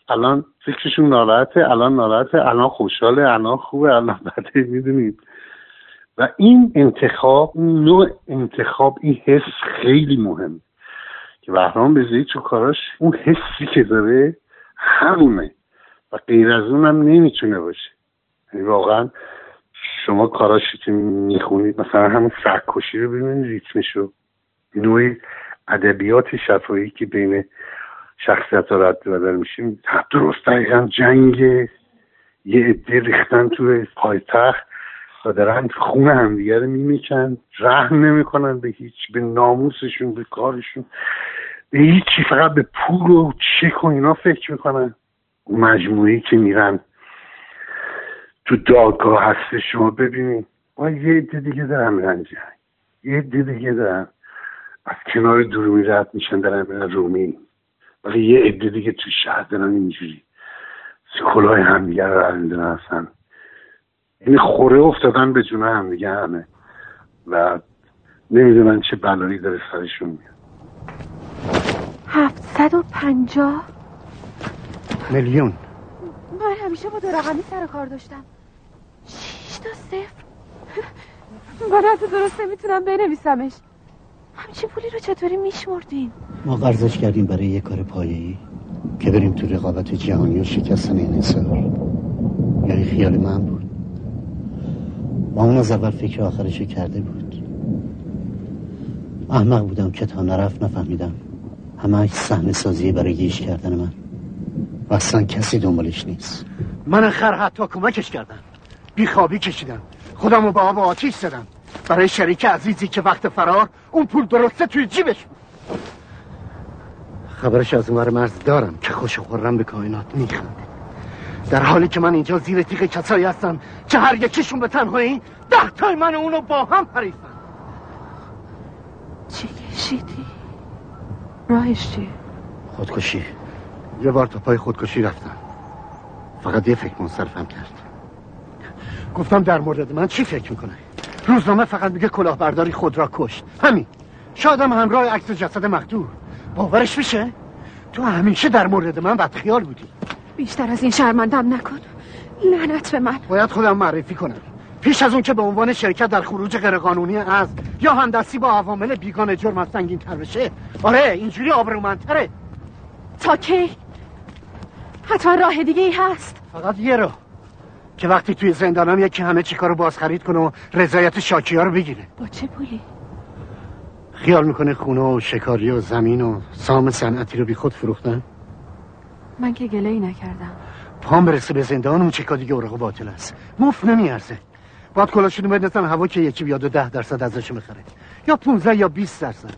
الان فکرشون ناراحته الان ناراحته الان خوشحاله الان خوبه الان بده می‌دونید و این انتخاب نوع انتخاب این حس خیلی مهم. که بهرام بزایی تو کاراش اون حسی که داره همونه و غیر از اونم نمی‌تونه باشه. یعنی واقعا شما کاراشی که می‌خونید مثلا همون سرکشی رو ببینید ریتمشو نوعی ادبیات شفایی که بین شخصیت ها رد بدل میشیم درست دقیقا جنگ یه عده ریختن توی پایتخت. دارن خون همدیگه رو میمیکن. رحم نمی‌کنن به هیچ به ناموسشون به کارشون. به هیچی فقط به پول و چک و اینا فکر می‌کنن. مجموعی که میرن تو دادگاه هسته شما ببینید و یه عده دیگه دارن میرن جنگ. یه عده دیگه دارن. از کنار درومی رد میشن دارن میرن رومی. ولی یه عده دیگه تو شهر دارن اینجوری. کلاه همدیگه رو رنده هستن این خوره افتادن به جونه همدیگه همه. و نمی‌دونن چه بلایی داره سرشون میاد. هفتصد و پنجاه؟ میلیون. من همیشه با دو رقمی سر کار داشتم. شیش تا صفر. من حتی درست نمی‌تونم بنویسمش. همچین پولی رو چطوری میشمردین ما قرضش کردیم برای یه کار پایه‌ای که بریم تو رقابت جهانی و شکستن انحصار یعنی خیال من بود. با اون از اول فکر آخرشو کرده بود. احمق بودم که تا نرفت نفهمیدم. همه صحنه سازیه برای گیش کردن من. و اصلا کسی دنبالش نیست. من خر حتی کمکش کردم. بیخوابی کشیدم. خودمو با آب آتیش زدم. برای شریک عزیزی که وقت فرار اون پول درسته توی جیبش خبرش از اونور مرز دارم که خوش خورم به کائنات میخنده در حالی که من اینجا زیر تیغ کسایی هستم که هر یکیشون به تنهایی ده تای من اونو با هم پریفن چی کشیدی؟ راهش چیه؟ خودکشی. یه بار تا پای خودکشی رفتم. فقط یه فکر منصرفم کرد. گفتم در مورد من چی فکر می‌کنه روزنامه فقط میگه کلاهبرداری خود را کشت. همین. شادم همراه عکس جسد مقدور. باورش میشه؟ تو همیشه در مورد من بدخیال بودی. بیشتر از این شرمندم نکن. لعنت به من. باید خودم معرفی کنم. پیش از اون که به عنوان شرکت در خروج غیرقانونی از یا همدستی با عوامل بیگان جرم از سنگین تر بشه. آره اینجوری آبرومندتره. تا کی؟ حتما راه دیگه ای هست. فقط یه رو که وقتی توی زندانم یکی همه چی کارو باز خرید کنه و رضایت شاکی ها رو بگیره. با چه پولی؟ خیال می‌کنه خونه و شکاری و زمین و سام صنعتی رو بی خود فروختن؟ من که گله ای نکردم. پام برسه به زندان اون چکا دیگه اوراق باطل است. مفت نمیارزه. باید کلاشونو بدنستن هوا که یکی بیاد و ده درصد ازش بخره. یا 15 یا 20 درصد.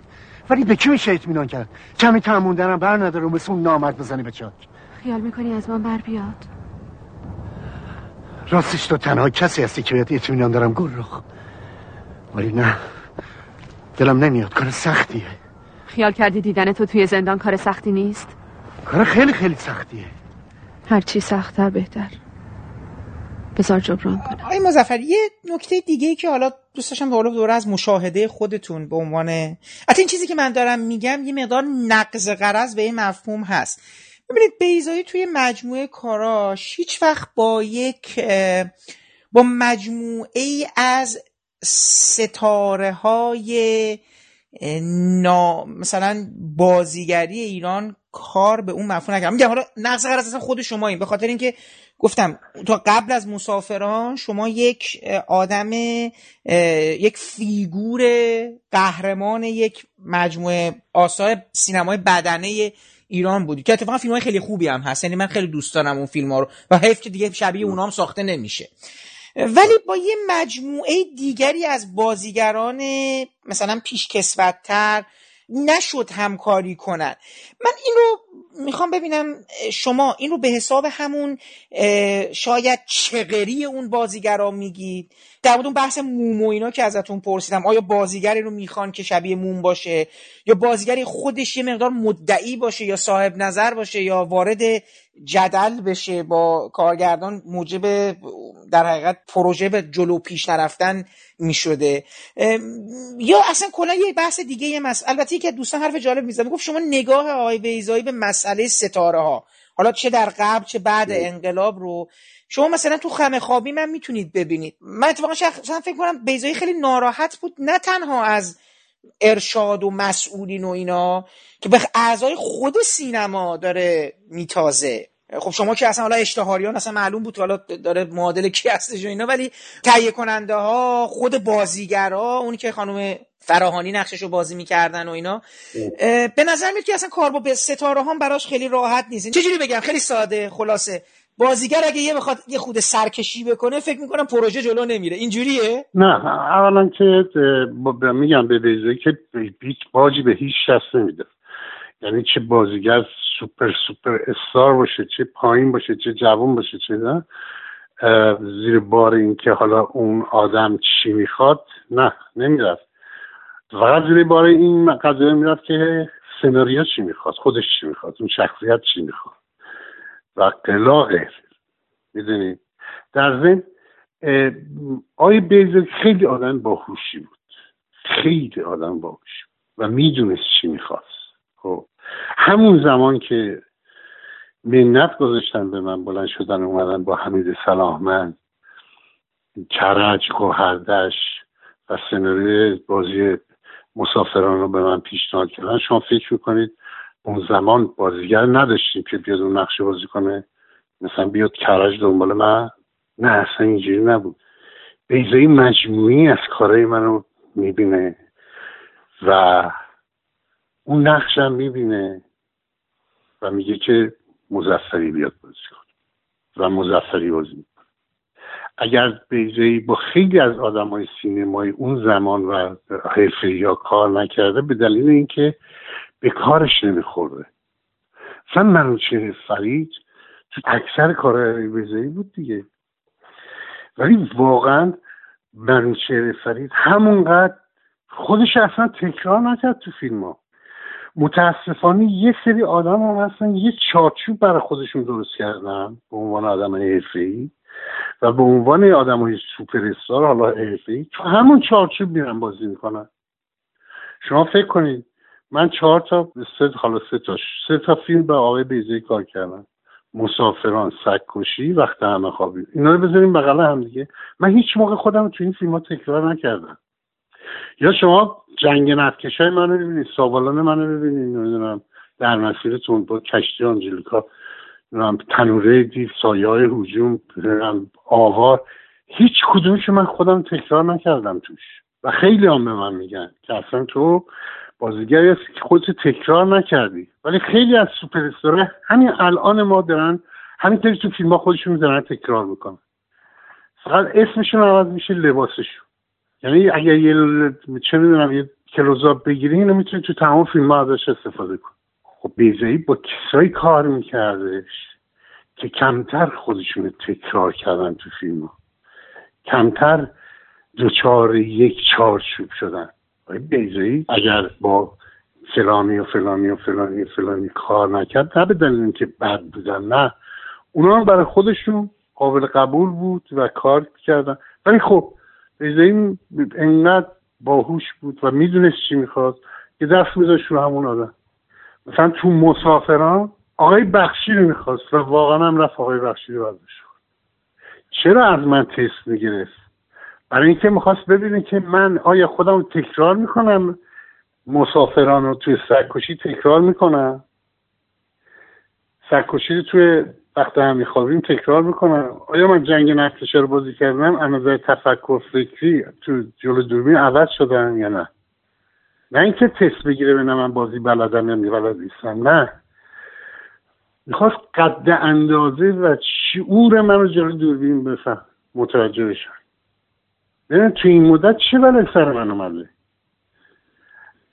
ولی به کی میشه اطمینان کرد؟ کمی تموندنم بر نداره و مثل اون نامرد بزنی به چاک. خیال می‌کنی از من بر بیاد؟ راستش تو تنها کسی هستی که بهت اطمینان دارم گل رخ ولی نه. دلم نمیاد. کار سختیه. خیال کردی دیدن تو توی زندان کار سختی نیست؟ کار خیلی خیلی سختیه. هرچی سختتر بهتر. بذار جبران کنم. آقای مزفر یه نکته دیگه ای که حالا دوست داشتم به دوره از مشاهده خودتون به عنوان حتی این چیزی که من دارم میگم یه مقدار نقض قرض به این مفهوم هست. ببینید بیزایی توی مجموعه کاراش هیچ وقت با یک با مجموعه ای از ستاره های نا مثلا بازیگری ایران کار به اون مفهوم نکردم. میگم حالا نقص قرض اصلا خود شما این به خاطر اینکه گفتم تا قبل از مسافران شما یک آدم یک فیگور قهرمان یک مجموعه آثار سینمای بدنه ایران بودی که اتفاقا فیلم های خیلی خوبی هم هست. یعنی من خیلی دوست دارم اون فیلم ها رو و حیف که دیگه شبیه اونام ساخته نمیشه. ولی با یه مجموعه دیگری از بازیگران مثلا پیشکسوتتر نشد همکاری کنن من این رو می‌خوام ببینم شما این رو به حساب همون شاید چغری اون بازیگرا میگید؟ در اون بحث موم و اینا که ازتون پرسیدم آیا بازیگری رو می‌خوان که شبیه موم باشه؟ یا بازیگری خودش یه مقدار مدعی باشه یا صاحب نظر باشه یا وارد جدل بشه با کارگردان موجب در حقیقت پروژه به جلو پیش نرفتن می‌شده. یا اصلا کلا یه بحث دیگه یه مسئله. البته که دوستان حرف جالب می‌زنه. گفت شما نگاه آقای بیزایی به مسئله ستاره ها حالا چه در قبل چه بعد انقلاب رو. شما مثلا تو خمه خوابی من می‌تونید ببینید. من اتفاقا شخصا فکر کنم بیزایی خیلی ناراحت بود. نه تنها از ارشاد و مسئولین و اینا که به اعضای خود سینما داره میتازه. خب شما که اصلا حالا اشتهاریان اصلا معلوم بود حالا داره معادل کی هستش و اینا ولی تهیه کننده ها خود بازیگرا اونی که خانم فراهانی نقشش رو بازی می‌کردن و اینا به نظر میاد که اصلا کار با ستاره هم براش خیلی راحت نیست. چجوری بگم؟ خیلی ساده خلاصه. بازیگر اگه یه بخواد یه خود سرکشی بکنه فکر می‌کنم پروژه جلو نمیره. اینجوریه؟ نه اولا که میگم به بیزایی که هیچ باجی به هیچ شخص نمیده. یعنی چه بازیگر سوپر سوپر استار باشه چه پایین باشه چه جوان باشه چه نه زیر بار این که حالا اون آدم چی می‌خواد نه نمی‌رفت. فقط زیر بار این قضیه می‌رفت که سناریو چی می‌خواد خودش چی می‌خواد اون شخصیت چی می‌خواد. و خلاصه می‌دونید در ضمن آقای بیضایی خیلی آدم باهوشی بود. خیلی آدم باهوشی و می‌دونست چی می‌خواست. خب همون زمان که منت گذاشتن به من بلند شدن اومدن با حمید سلاحمند کرج گوهردش و سناریوی بازی مسافران رو به من پیشنهاد کردن. شما فکر می‌کنید اون زمان بازیگر نداشتیم که بیاد اون نقشه بازی کنه. مثلا بیاد کرج دنبال من. نه اصلا اینجوری نبود. بیزایی مجموعی از کارهای منو می‌بینه و اون نقشم می‌بینه و میگه که مزفری بیاد بازی کن و مزفری بازی می‌کنه. اگر بیزایی با خیلی از آدم های سینمایی اون زمان و حرفه یا کار نکرده به دلیل اینکه به کارش نمیخورده. مثلا منوچه فرید تو اکثر کارهای بیزایی بود دیگه. ولی واقعا منوچه فرید همونقدر خودش اصلا تکرار نکرد تو فیلم ها متاسفانه یه سری آدم هم هستن یه چارچوب برای خودشون درست کردن به عنوان آدم ای و به عنوان آدم های سوپر استار حالا ای تو همون چارچوب میرن بازی می‌کنن. شما فکر کنید من چهار تا سه حالا سه تا سه تا فیلم به آقای بیزی کار کردم. مسافران سگکشی وقت همه خوابید اینا رو بذاریم بغل هم دیگه. من هیچ موقع خودم تو این فیلم ها تکرار نکردم. یا شما جنگ نفکش های منو ببینید ساوالان منو ببینید نمی‌دونم در مسیرتون با کشتی آنجلیکا تنوره دیو سایه های حجوم آوار. هیچ کدومش من خودم تکرار نکردم توش. و خیلی هم به من میگن که اصلا تو بازیگری هستی که خودت تکرار نکردی. ولی خیلی از سوپر همین الان ما دارن همین تو فیلم ها خودشون دارن تکرار می‌کنن. فقط اسمشون عوض میشه لباسشون. یعنی اگر یه چه می‌دونم یه کلوزاب بگیری اینو می‌تونی تو تمام فیلم ها ازش استفاده کن خب بیزایی با کسایی کار میکردش که کمتر خودشون تکرار کردن تو فیلم ها کمتر دوچار یک چارچوب شدن. بیزایی اگر با فلانی و فلانی و فلانی و فلانی کار نکرد نه به دلیل اینکه بد بودن نه. اونا برای خودشون قابل قبول بود و کار کردن. ولی خب این انقدر باهوش بود و می‌دونست چی می‌خواد که دست میذاشت رو همون آدم. مثلا تو مسافران آقای بخشی رو می‌خواست و واقعا هم رفت آقای بخشی رو چرا از من تست می‌گرفت؟ برای اینکه می‌خواست ببینه که من آیا خودم تکرار می‌کنم مسافران رو توی سرکشی تکرار می‌کنم؟ سرکشی رو توی وقت هم میخوابیم تکرار می‌کنم؟ آیا من جنگ نفتشه رو بازی کردم؟ از نظر تفکر فکری تو جلو دوربین عوض شدن یا نه؟ نه اینکه تست بگیره ببینم من بازی بلدم یا بلد نیستم نه. می‌خواست قد اندازه و شعور من رو جلو دوربین بفهم. متوجه بشن ببین تو این مدت چه بله سر من اومده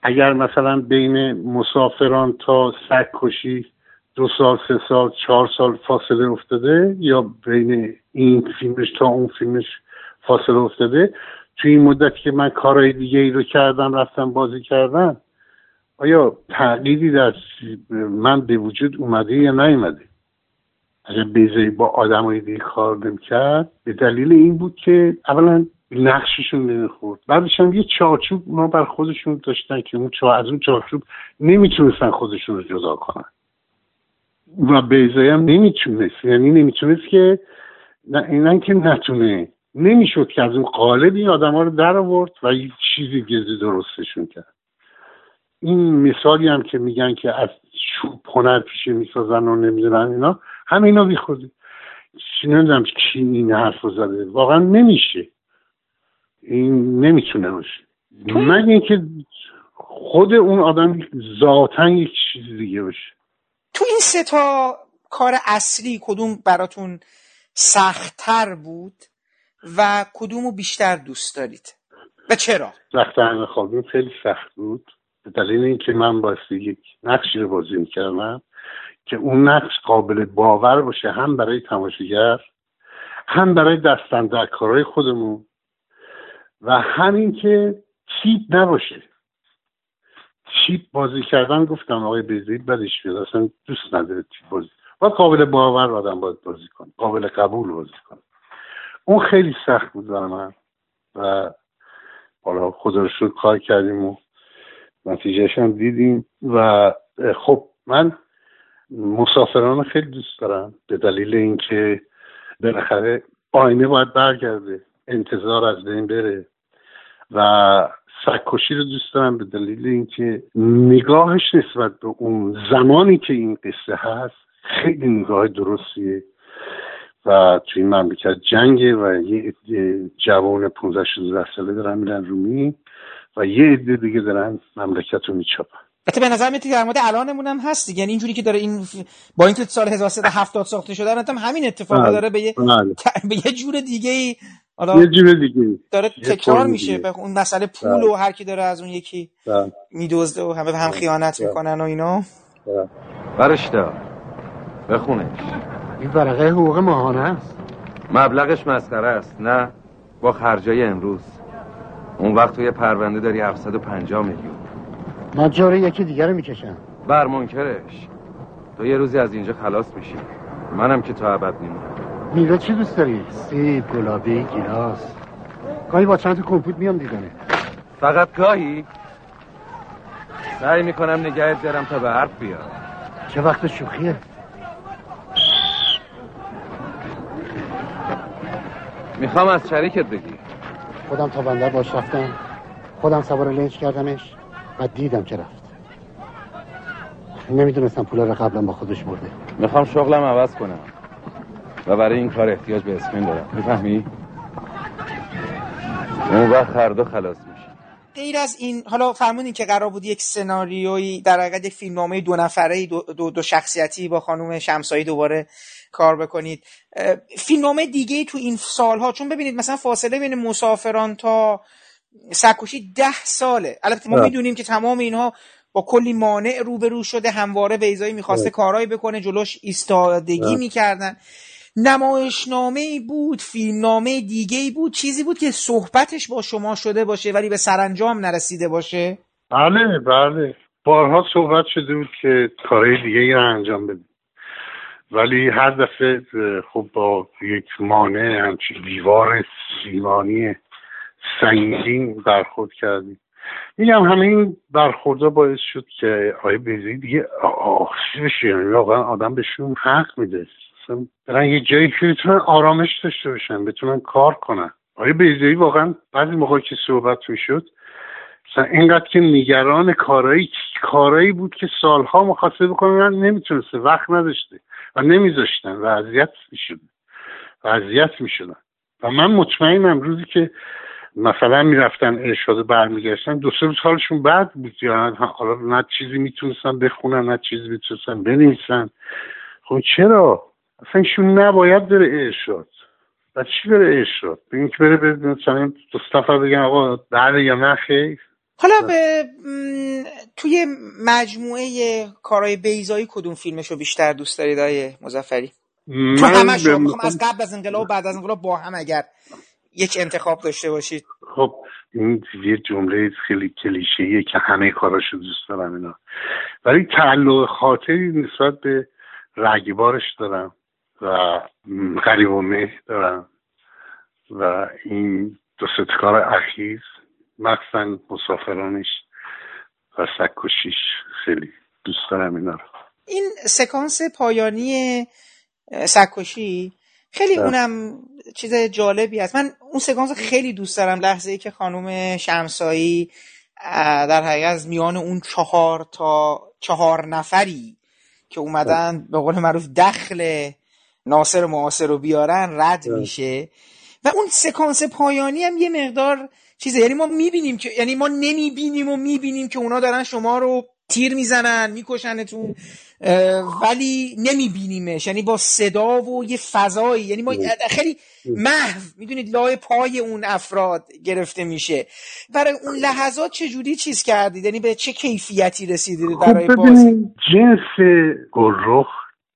اگر مثلا بین مسافران تا سگ کشی دو سال سه سال چهار سال فاصله افتاده یا بین این فیلمش تا اون فیلمش فاصله افتاده توی این مدت که من کارهای دیگه ای رو کردم رفتم بازی کردم آیا تغییری در من به وجود اومده یا نیومده؟ اگر بیزایی با آدم دیگه کار نمی‌کرد به دلیل این بود که اولا نقششون نمی‌خورد. بعدش هم یه چارچوب ما بر خودشون داشتن که اون از اون چارچوب نمی‌تونستن خودشون رو جدا کنن. و بیزایی هم نمی‌تونست. یعنی نمی‌تونست که نه اینن که نتونه. نمی‌شد که از اون قالب این آدم ها رو در آورد و یه چیزی گزی درستشون کرد. این مثالی هم که میگن که از چوب هنر پیشه می‌سازن و نمی‌دونن اینا همه اینا بیخودی. نمی‌دونم کی این حرف رو زده. واقعا نمیشه. این نمی‌تونه باشه. مگه اینکه خود اون آدم ذاتا یک چیز دیگه باشه. تو این سه تا کار اصلی کدوم براتون سختتر بود و کدومو بیشتر دوست دارید؟ و چرا؟ سخت خوابی خیلی سخت بود. به دلیل اینکه من بایستی یک نقشی رو بازی می‌کردم که اون نقش قابل باور باشه هم برای تماشاگر هم برای دستن در کارهای خودمون. و همین که چیپ نباشه. چیپ بازی کردن گفتم آقای بیزید بدش بیاد اصلا دوست نداره چیپ بازی. و قابل باور آدم باید بازی کنه قابل قبول بازی کنه. اون خیلی سخت بود برای من. و حالا خدا رو کار کردیم و نتیجهش هم دیدیم. و خب من مسافران خیلی دوست دارم. به دلیل اینکه بالاخره آینه باید برگرده. انتظار از بین بره. و سگکشی رو دوست دارم به دلیل اینکه نگاهش نسبت به اون زمانی که این قصه هست خیلی نگاه درستیه و توی این مملکت جنگه و یه جوان 15 16 ساله دارن میرن رومی و یه عده دیگه دارن مملکت رو میچاپن البته به نظر میاد در مورد الانمون هم هست دیگه یعنی اینجوری که داره این با اینکه سال 1370 ساخته شده هم همین اتفاق بله. داره به یه, بله. به یه جور دیگه ای یه جور دیگه. داره تکرار میشه به اون مسئله پول بله. و هر کی داره از اون یکی میدزده و همه هم خیانت می‌کنن و اینا. برش دار بخونش. این ورقه حقوق ماهانه است. مبلغش مسخره است نه؟ با خرجای امروز. اون وقت توی پرونده داری 750 میلیون. من جاره یکی دیگر رو می‌کشم. بر منکرش. تو یه روزی از اینجا خلاص میشی. منم که تا ابد میمونم میوه چی دوست داری؟ سیب، گلابی، گیلاس. گاهی با چند کمپوت میام دیدنه. فقط گاهی؟ سعی می‌کنم نگهت دارم تا به حرف بیاد. چه وقت شوخیه؟ می‌خوام از شریکت بگی. خودم تا بندر باش رفتم. خودم سوار لنج کردمش و دیدم که رفت. نمی‌دونستم پول رو قبلا با خودش برده. می‌خوام شغلم عوض کنم. و برای این کار احتیاج به اسمین دارم. می‌فهمی؟ اون وقت هر دو خلاص میشه. غیر از این حالا فرمودین که قرار بود یک سناریوی در حقیقت یک فیلمنامه دو نفره دو, دو, دو شخصیتی با خانم شمسایی دوباره کار بکنید. فیلمنامه دیگه تو این سالها چون ببینید مثلا فاصله بین مسافران تا سرکشی ده ساله. البته ما می‌دونیم که تمام اینها با کلی مانع روبرو شده همواره بیزایی می‌خواسته کارهایی بکنه جلوش ایستادگی می‌کردن. نمایشنامه ای بود فیلمنامه دیگه بود چیزی بود که صحبتش با شما شده باشه ولی به سرانجام نرسیده باشه؟ بله بله. بارها صحبت شده بود که کارهای دیگه ای انجام بدیم. ولی هر دفعه خب با یک مانع همچین دیوار سیمانی سنگین برخورد کردیم. میگم همه این برخوردها باعث شد که آیه بیزی دیگه آخسی بشه یعنی واقعا آدم بهشون حق میده. برن یه جایی که بتونن آرامش داشته باشن بتونن کار کنن. آیه بیزی واقعا بعضی موقع که صحبت می‌شد مثلا اینقدر که نگران کارایی کارایی بود که سالها مخاطبه بکنن نمی‌تونسته وقت نداشته و نمیذاشتن و اذیت می‌شدن و اذیت می‌شدن. و من مطمئنم روزی که مثلا می‌رفتن ارشاد برمیگشتن دو سه روز حالشون بد بود. یا حالا نه چیزی می‌تونستن بخونن نه چیزی می‌تونستن بنویسن. خب چرا؟ اصلا ایشون نباید بره ارشاد. و چی بره ارشاد؟ بگیم که بره مثلا دو نفر بگن آقا بله یا نه خیر. حالا به توی مجموعه کارهای بیزایی کدوم فیلمشو بیشتر دوست دارید آیه مزفری تو همش از قبل از انقلاب و بعد از انقلاب با هم اگر یک انتخاب داشته باشید. خب این یه جمله خیلی کلیشه‌ایه که همه کاراشو دوست دارم اینا. ولی تعلق خاطری نسبت به رگبارش دارم. و غریب و دارم و این دو کار اخیز مخصوصا مسافرانش و سکوشیش خیلی دوست دارم اینا رو. این سکانس پایانی سکوشی خیلی اونم چیز جالبی است. من اون سکانس خیلی دوست دارم. لحظه ای که خانم شمسایی در حقیقت از میان اون چهار تا چهار نفری که اومدن به قول معروف دخل ناصر معاصر رو بیارن رد میشه. و اون سکانس پایانی هم یه مقدار چیزه. یعنی ما می‌بینیم که یعنی ما نمی‌بینیم و می‌بینیم که اونا دارن شما رو تیر می‌زنن میکشنتون ولی نمیبینیمش. یعنی با صدا و یه فضایی. یعنی ما خیلی محو. می‌دونید لای پای اون افراد گرفته میشه. برای اون لحظات چجوری چیز کردید؟ یعنی به چه کیفیتی رسیدید خب برای بازی؟ جنس گلرخ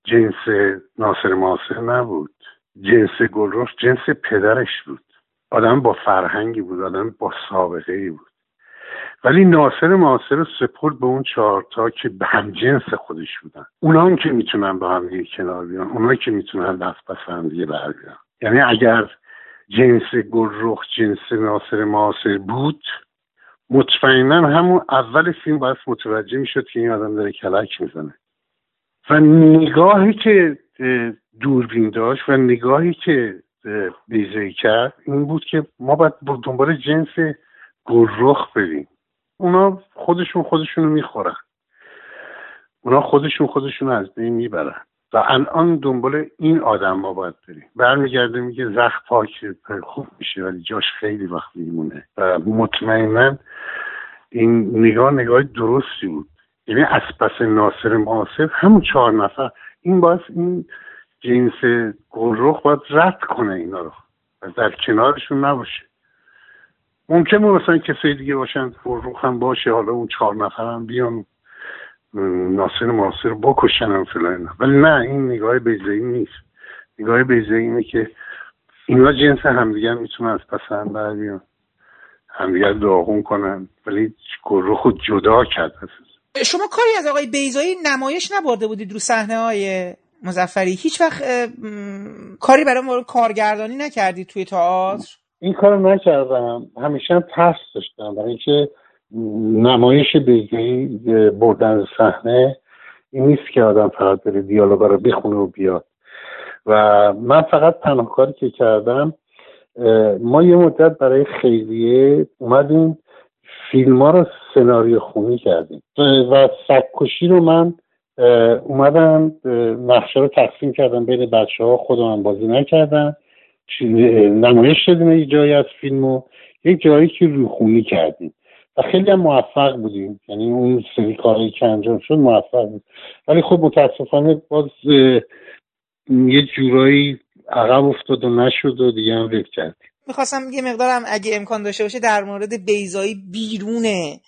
جنس ناصر ماسر نبود. جنس گلرخ جنس پدرش بود. آدم با فرهنگی بود آدم با سابقه ای بود. ولی ناصر معاصر رو سپرد به اون چهارتا که به هم جنس خودش بودن. اونا هم که می‌تونن با هم دیگه کنار بیان اونا که می‌تونن دست پس هم دیگه بر یعنی اگر جنس گلرخ جنس ناصر معاصر بود مطمئنا همون اول فیلم باید متوجه می‌شد که این آدم داره کلک می‌زنه. و نگاهی که دوربین داشت و نگاهی که بیزه کرد این بود که ما باید دنبال جنس گلرخ بریم. اونا خودشون خودشون رو می‌خورن. اونا خودشون خودشون از بین می‌برن. و الان دنبال این آدم ما باید بریم. برمیگرده میگه زخ پاک خوب میشه ولی جاش خیلی وقت میمونه. و مطمئنا این نگاه نگاه درستی بود. یعنی از پس ناصر معاصر همون چهار نفر این باید این جنس گلرخ باید رد کنه اینا رو و در کنارشون نباشه. ممکنه مثلا کسی دیگه باشن فروخ هم باشه حالا اون چهار نفر هم بیان ناصر معاصر بکشن هم فلان ولی نه این نگاه بیزایی نیست. نگاه بیزایی اینه که اینا جنس همدیگر می‌تونن از پس هم بر بیان. همدیگر داغون کنن. ولی گروه خود جدا کرد. شما کاری از آقای بیزایی نمایش نبرده بودید رو صحنه های مزفری هیچ وقت کاری برای مورد کارگردانی نکردید توی تئاتر؟ این کار نکردم. همیشه هم ترس داشتم. برای اینکه نمایش بیگی بردن صحنه این نیست که آدم فقط بره دیالوگا رو بخونه و بیاد. و من فقط تنها کاری که کردم ما یه مدت برای خیریه اومدیم. فیلم ها رو سناریو خونی کردیم. و سککشی رو من اومدم نقشه رو تقسیم کردم بین بچه ها خودم بازی نکردم. نمایش شدیم یه جایی از فیلم و یک جایی که روخونی کردیم. و خیلی هم موفق بودیم. یعنی اون سری کاری که انجام شد موفق بود. ولی خب متاسفانه باز یه جورایی عقب افتاد و نشد و دیگه هم کردیم. می‌خواستم یه مقدارم اگه امکان داشته باشه در مورد بیزایی بیرونه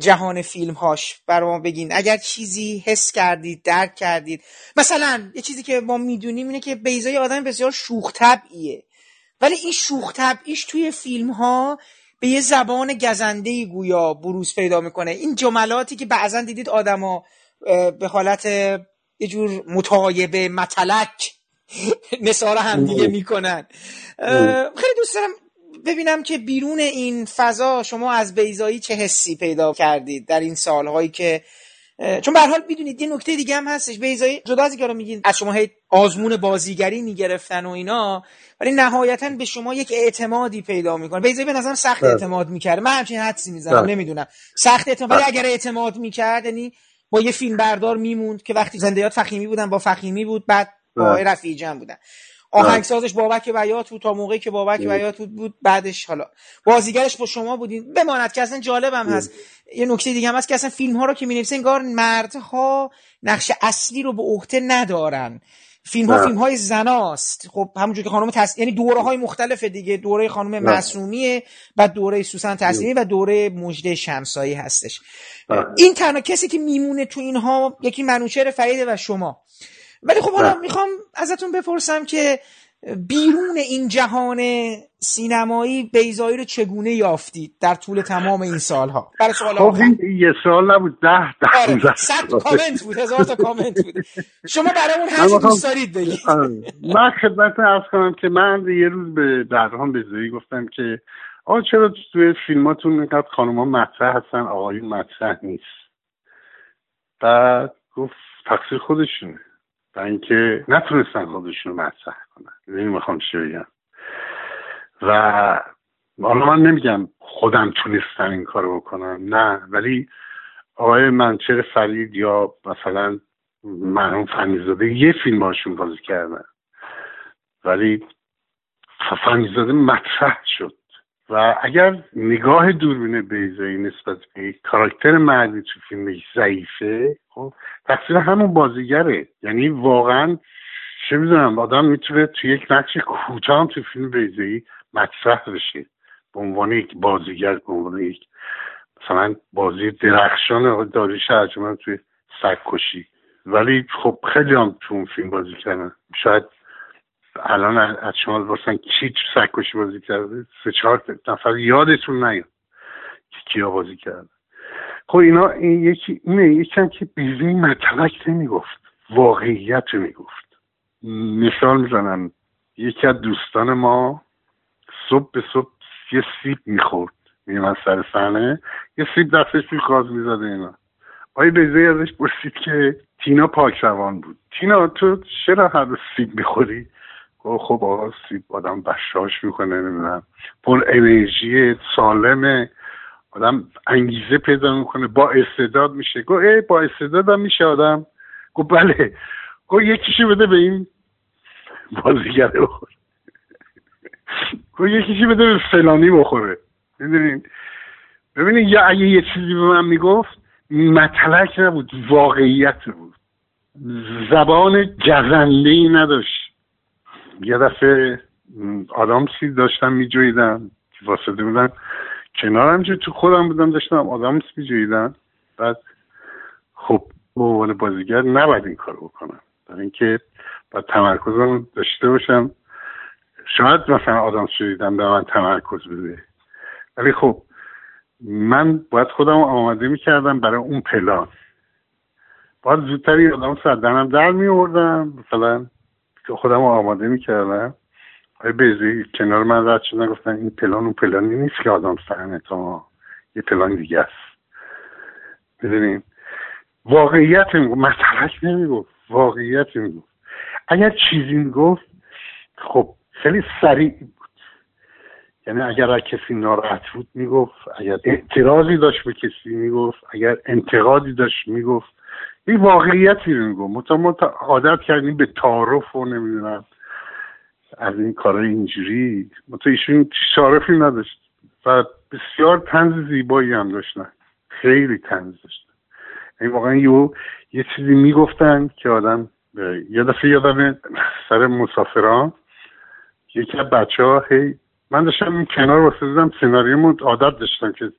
جهان فیلم هاش برای ما بگین. اگر چیزی حس کردید درک کردید. مثلا یه چیزی که ما می‌دونیم اینه که بیزای آدم بسیار شوخ طبعیه ولی این شوخ طبعیش توی فیلم ها به یه زبان گزنده گویا بروز پیدا می‌کنه. این جملاتی که بعضا دیدید آدما به حالت یه جور متایبه متلک. نثار هم دیگه می‌کنن خیلی دوست دارم ببینم که بیرون این فضا شما از بیزایی چه حسی پیدا کردید در این سالهایی که چون به حال می‌دونید یه نکته دیگه هم هستش بیزایی جدا از اینکه میگین از شما هی آزمون بازیگری می‌گرفتن و اینا ولی نهایتا به شما یک اعتمادی پیدا می‌کنه بیزایی به نظرم سخت بله. اعتماد می‌کرد من همچین حدسی می‌زنم بله. نمی‌دونم سخت اعتماد ولی بله. اگر اعتماد می‌کرد یعنی با یه فیلم بردار میموند که وقتی زندیات فخیمی بودن با فخیمی بود بعد با رفیع جمع بودن. آهنگسازش بابک بیات بود تا موقعی که بابک بیات بود, بود بعدش حالا. بازیگرش با شما بودین. بماند که اصلا جالبم هست. یه نکته دیگه هم هست که اصلا فیلم ها رو که می انگار مردها نقش اصلی رو به عهده ندارن. فیلم ها فیلم های زناست. خب همونجور که خانم تس... یعنی دوره های مختلف دیگه. دوره خانم معصومیه و دوره سوسن تسلیمی و دوره مجده شمسایی هستش. این تنها کسی که میمونه تو اینها یکی منوچهر فریده و شما. ولی خب حالا می‌خوام ازتون بپرسم که بیرون این جهان سینمایی بیزایی رو چگونه یافتید در طول تمام این سالها؟ برای سوال خب یه سال نبود ده ده آره. صد کامنت بود هزار تا کامنت بود. شما برای اون هر دوست دارید بگید. آره. من خدمت ارز کنم که من یه روز به درهان بیزایی گفتم که آقا چرا توی فیلماتون اینقدر خانم ها مطرح هستن؟ آقایون مطرح نیست. بعد گفت تقصیر خودشونه. و اینکه نتونستن خودشون رو مطرح کنن. می‌خوام چی بگم. و حالا من نمیگم خودم تونستم این کارو بکنم نه. ولی آقای منچر فرید یا مثلا مرحوم فنیزاده یه فیلم هاشون بازی کردن. ولی فنیزاده مطرح شد. و اگر نگاه دوربین بیزایی نسبت به کاراکتر مردی تو فیلم ضعیفه خب تقصیر همون بازیگره. یعنی واقعا چه می‌دونم آدم می‌تونه تو یک نقش کوتاه تو فیلم بیزایی مطرح بشه. به عنوان یک بازیگر به عنوان یک مثلا بازی درخشان داری شرجمن توی سگکشی ولی خب خیلی هم تو اون فیلم بازی کردن. شاید الان از شما بپرسن کی تو سگکشی بازی کرده؟ سه چهار نفر یادتون نیاد که کیا بازی کرده. خب اینا این یکی اینه یکم که بیزی مطلق نمی‌گفت واقعیت می‌گفت. مثال می‌زنم یکی از دوستان ما صبح به صبح یه سیب می‌خورد میمن سر صحنه یه سیب دستش توی خواز می‌زده اینا. آقای بیزه ازش پرسید که تینا پاک روان بود. تینا تو چرا هر سیب می‌خوری؟ خب آقا سیب آدم بشاش می‌کنه نمی‌دونم. پر انرژی سالمه. آدم انگیزه پیدا می‌کنه با استعداد میشه. گو ای با استعداد هم میشه آدم. گو بله. گو یکیشو بده به این بازیگر بخور گو یکیشی بده به فلانی بخوره. می‌دونین؟ ببینید یا اگه یه چیزی به من می‌گفت مطلق نبود واقعیت بود. زبان گزنده ای نداشت. یه دفعه آدامسی داشتم میجویدم واسطه بودم کنارم جو تو خودم بودم داشتم آدامس میجویدم بعد خب به عنوان بازیگر نباید این کار بکنم. برای اینکه باید تمرکزم داشته باشم. شاید مثلا آدم شدیدم به من تمرکز بده. ولی خب من باید خودم آماده می‌کردم برای اون پلان. باید زودتر آدم سردنم در میوردم مثلا که خودم آماده می‌کردم. آیا بیزی کنار من رد شدن گفتن این پلان اون پلانی نیست که آدم سرنه تا یه پلان دیگه است. می‌دونیم واقعیت می‌گفت مسئلک نمی‌گفت واقعیت می‌گفت. اگر چیزی می‌گفت خب خیلی سریع بود. یعنی اگر کسی ناراحت بود می‌گفت. اگر اعتراضی داشت به کسی می‌گفت. اگر انتقادی داشت می‌گفت. این واقعیتی رو می‌گفت ما عادت کردیم به تعارف و نمی‌دونم از این کارهای اینجوری. تو ایشون شارفی نداشت. و بسیار تنز زیبایی هم داشتن. خیلی تنز داشتن. این یعنی واقعا یه, یه چیزی می‌گفتن که آدم یه دفعه یادم سر مسافران یکی از بچه ها هی من داشتم کنار واسه دیدم سناریومو عادت داشتم که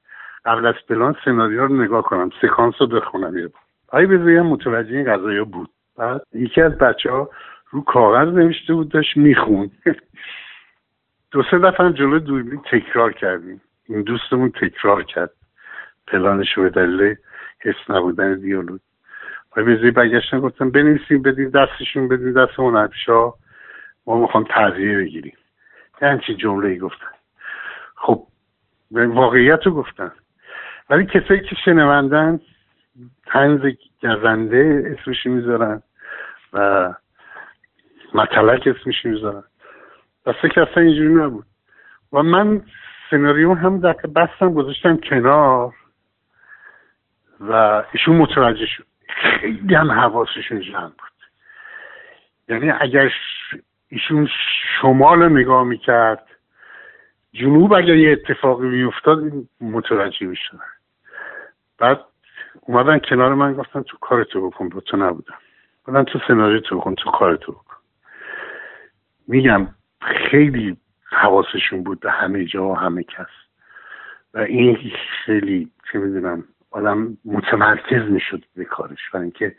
قبل از پلان سناریو رو نگاه کنم. سکانس رو بخونم یه آیا بذاریم متوجه این قضایی بود. بعد یکی از بچه ها رو کاغذ نوشته بود داشت میخون دو سه دفعه جلو دوربین تکرار کردیم. این دوستمون تکرار کرد. پلانش رو به دلیل حس نبودن دیالوگ. آیا بذاری برگشتن گفتم بنویسیم بدین دستشون بدین دست هنرپیشا ما می‌خوام تعذیه بگیریم. یه همچین جمله ای گفتن. خب واقعیت رو گفتن. ولی کسایی که شنوندن تنز گزنده اسمش می‌ذارن و مطلق اسمش می‌ذارن. و فکر اصلا اینجوری نبود. و من سناریو هم در بستم گذاشتم کنار و ایشون متوجه شد. خیلی هم حواسشون جمع بود. یعنی اگر ایشون شمال نگاه می‌کرد جنوب اگر یه اتفاقی میافتاد متوجه می‌شدن. بعد اومدن کنار من گفتن تو کارتو بکن با تو نبودم. گفتن تو سناریو تو بکن تو کارتو بکن. میگم خیلی حواسشون بود به همه جا و همه کس. و این خیلی چه می‌دونم آدم متمرکز می‌شد به کارش. و اینکه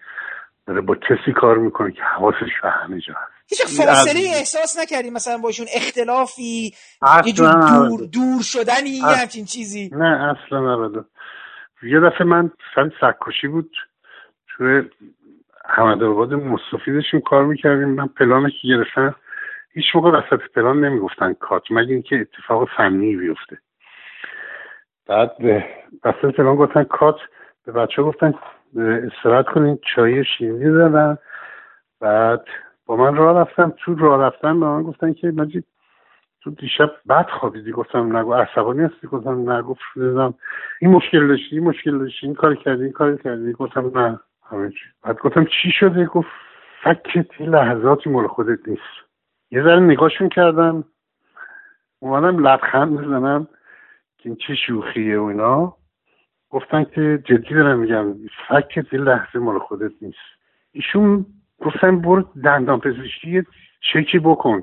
داره با کسی کار می‌کنه که حواسش به همه جا هست. هیچ فاصله احساس نکردی مثلا باشون اختلافی یه جور دور, دور شدنی یه همچین چیزی؟ نه اصلا نبوده یه دفعه من سر سکوشی بود. توی حمد آباد مصطفی داشتیم کار می‌کردیم. من پلان که گرفتن هیچ موقع وسط پلان نمی‌گفتن کات مگه اینکه اتفاق فنی بیفته. بعد وسط پلان گفتن کات به بچه گفتن استراحت کنین چای شیرینی دادن بعد با من راه رفتم تو راه رفتن به من گفتن که مجید تو دیشب بعد خوابیدی. گفتم نگو عصبانی هستی؟ گفتم نگو دیدم این مشکل داشتی این مشکل داشتی این کار کردی این کار کردی. گفتم نه همه چی. بعد گفتم چی شده؟ گفت فکت لحظاتی مال خودت نیست. یه ذره نگاهشون کردم. اومدم لبخند بزنم که این چه شوخیه و اینا. گفتن که جدی دارم میگم فکت یه لحظه مال خودت نیست. ایشون گفتن برو دندان پزشکی چکی بکن.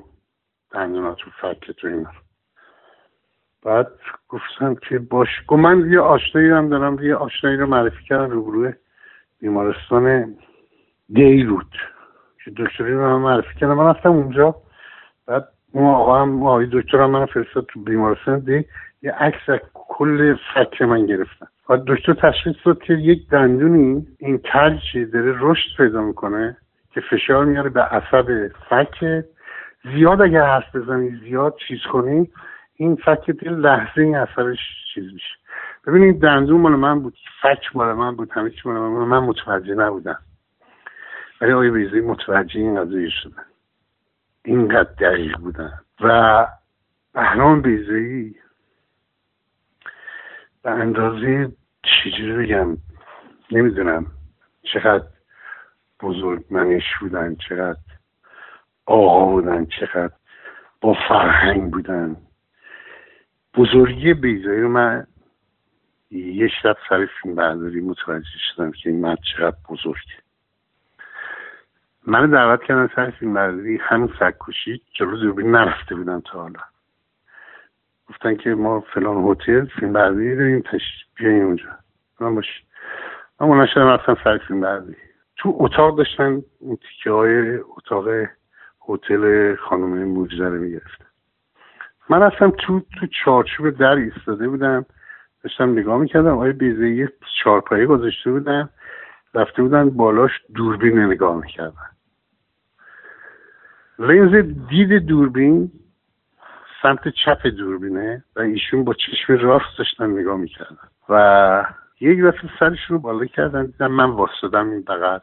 دندونات رو فکت تو اینا بعد گفتم که باش. گفت من یه آشنایی هم دارم یه آشنایی رو معرفی کردم روبروی بیمارستان دیرود که دکتری رو من معرفی کردم. من رفتم اونجا. بعد اون آقا هم آقای دکتر هم من فرستاد تو بیمارستان. دی یه عکس از کل فک من گرفتن و دکتر تشخیص داد که یک دندونی این کلچی داره رشد پیدا می‌کنه که فشار میاره به عصب فک زیاد اگر حرف بزنی زیاد چیز کنی این فک دل لحظه این عصبش چیز میشه. ببینید دندون مال من بود فک مال من بود همه چی مال من من متوجه نبودم. ولی آقای بیزی متوجه این قضیه شدن اینقدر دقیق بودن. و بهرام بیزایی به اندازه چجوری بگم نمی‌دونم چقدر بزرگ منش بودن چقدر آقا بودن چقدر با فرهنگ بودن. بزرگی بیزایی رو من یه شب سر فیلم برداری متوجه شدم که این مرد چقدر بزرگه من دعوت کردن سر فیلم برداری همین که روز دوربین نرفته بودم تا حالا. گفتن که ما فلان هتل فیلم برداری داریم تش بیاییم اونجا. من باش من شدم رفتم سر فیلم برداری. تو اتاق داشتن اون تیکه های اتاق هتل خانم موجزه رو می‌گرفتن من رفتم تو تو چارچوب در ایستاده بودم. داشتم نگاه می‌کردم آیا بیزه یه چارپایه گذاشته بودن؟ رفته بودن بالاش دوربین نگاه می‌کردن. لنز دید دوربین سمت چپ دوربینه و ایشون با چشم راست داشتن نگاه می‌کردن. و یک دفعه سرشون رو بالا کردن دیدم من واسدم این بغل.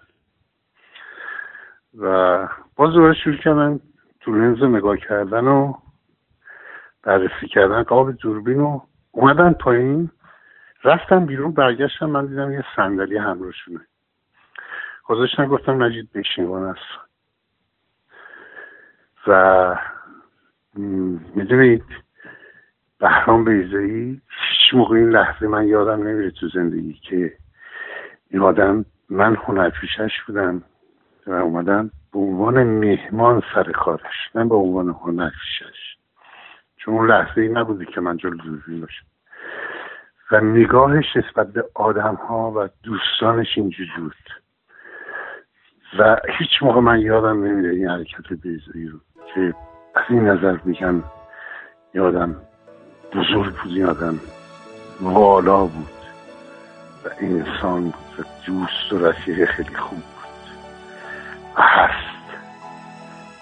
و باز دوباره شروع کردن تو لنز نگاه کردن و بررسی کردن قاب دوربین و اومدن پایین. رفتم بیرون برگشتم من دیدم یه صندلی همراهشونه. گذاشتن گفتم نجید بشین است و می‌دونید بهرام بیزایی هیچ موقع این لحظه من یادم نمیره تو زندگی که این آدم من هنرپیشش بودم. و اومدم به عنوان مهمان سر کارش من به عنوان هنرپیشش چون اون لحظه ای نبوده که من جلو دوربین باشم. و نگاهش نسبت به آدم ها و دوستانش اینجوری بود. و هیچ موقع من یادم نمیره این حرکت بیزایی رو. که از این نظر میگم یادم بزرگ بود یادم والا بود و انسان بود و دوست و رفیق خیلی خوب بود. هست.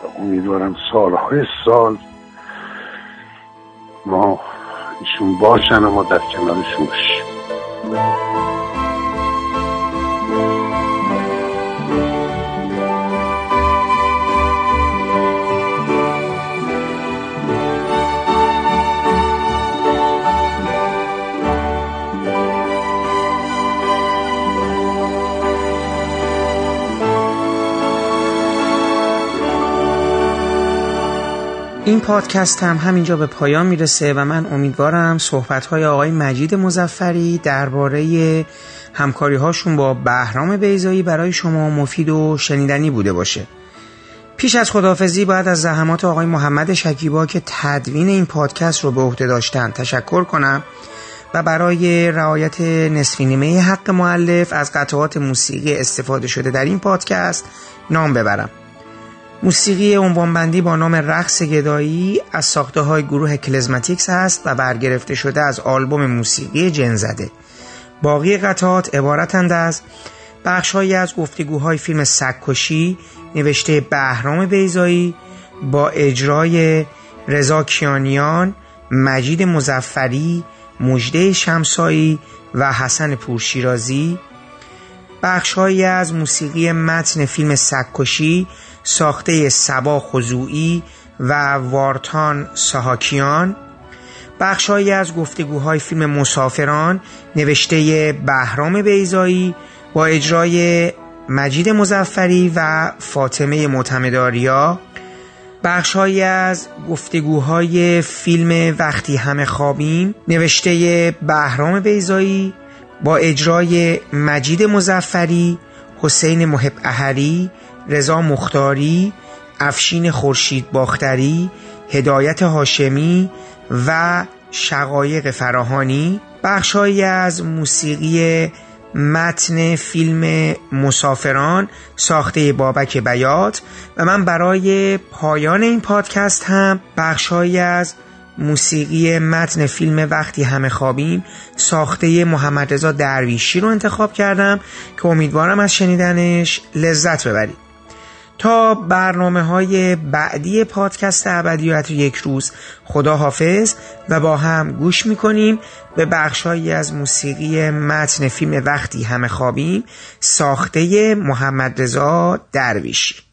و امیدوارم سالهای سال ما ایشون باشن و ما در کنارشون باشیم. این پادکست هم همینجا به پایان می‌رسه و من امیدوارم صحبت های آقای مجید مزفری درباره همکاری هاشون با بهرام بیزایی برای شما مفید و شنیدنی بوده باشه. پیش از خدافزی باید از زحمات آقای محمد شکیبا که تدوین این پادکست رو به عهده داشتن تشکر کنم و برای رعایت نصف نیمه حق معلف از قطعات موسیقی استفاده شده در این پادکست نام ببرم. موسیقی عنوانبندی با نام رقص گدایی از ساخته های گروه کلزماتیکس است و برگرفته شده از آلبوم موسیقی جنزده باقی قطعات عبارتند از بخشهایی از گفتگوهای فیلم سکشی نوشته بهرام بیزایی با اجرای رضا کیانیان مجید مزفری مجده شمسایی و حسن پورشیرازی. بخشهایی از موسیقی متن فیلم سکشی ساخته سبا خضوعی و وارتان ساهاکیان بخشهایی از گفتگوهای فیلم مسافران نوشته بهرام بیزایی با اجرای مجید مزفری و فاطمه معتمداریا بخشهایی از گفتگوهای فیلم وقتی همه خوابیم نوشته بهرام بیزایی با اجرای مجید مزفری حسین محب اهری رضا مختاری افشین خورشید باختری هدایت هاشمی و شقایق فراهانی. بخشهایی از موسیقی متن فیلم مسافران ساخته بابک بیات و من برای پایان این پادکست هم بخشهایی از موسیقی متن فیلم وقتی همه خوابیم ساخته محمد رضا درویشی رو انتخاب کردم که امیدوارم از شنیدنش لذت ببرید. تا برنامه های بعدی پادکست ابدیت یک روز. خدا حافظ و با هم گوش می‌کنیم. به بخشهایی از موسیقی متن فیلم وقتی همه خوابیم ساخته محمد رضا درویشی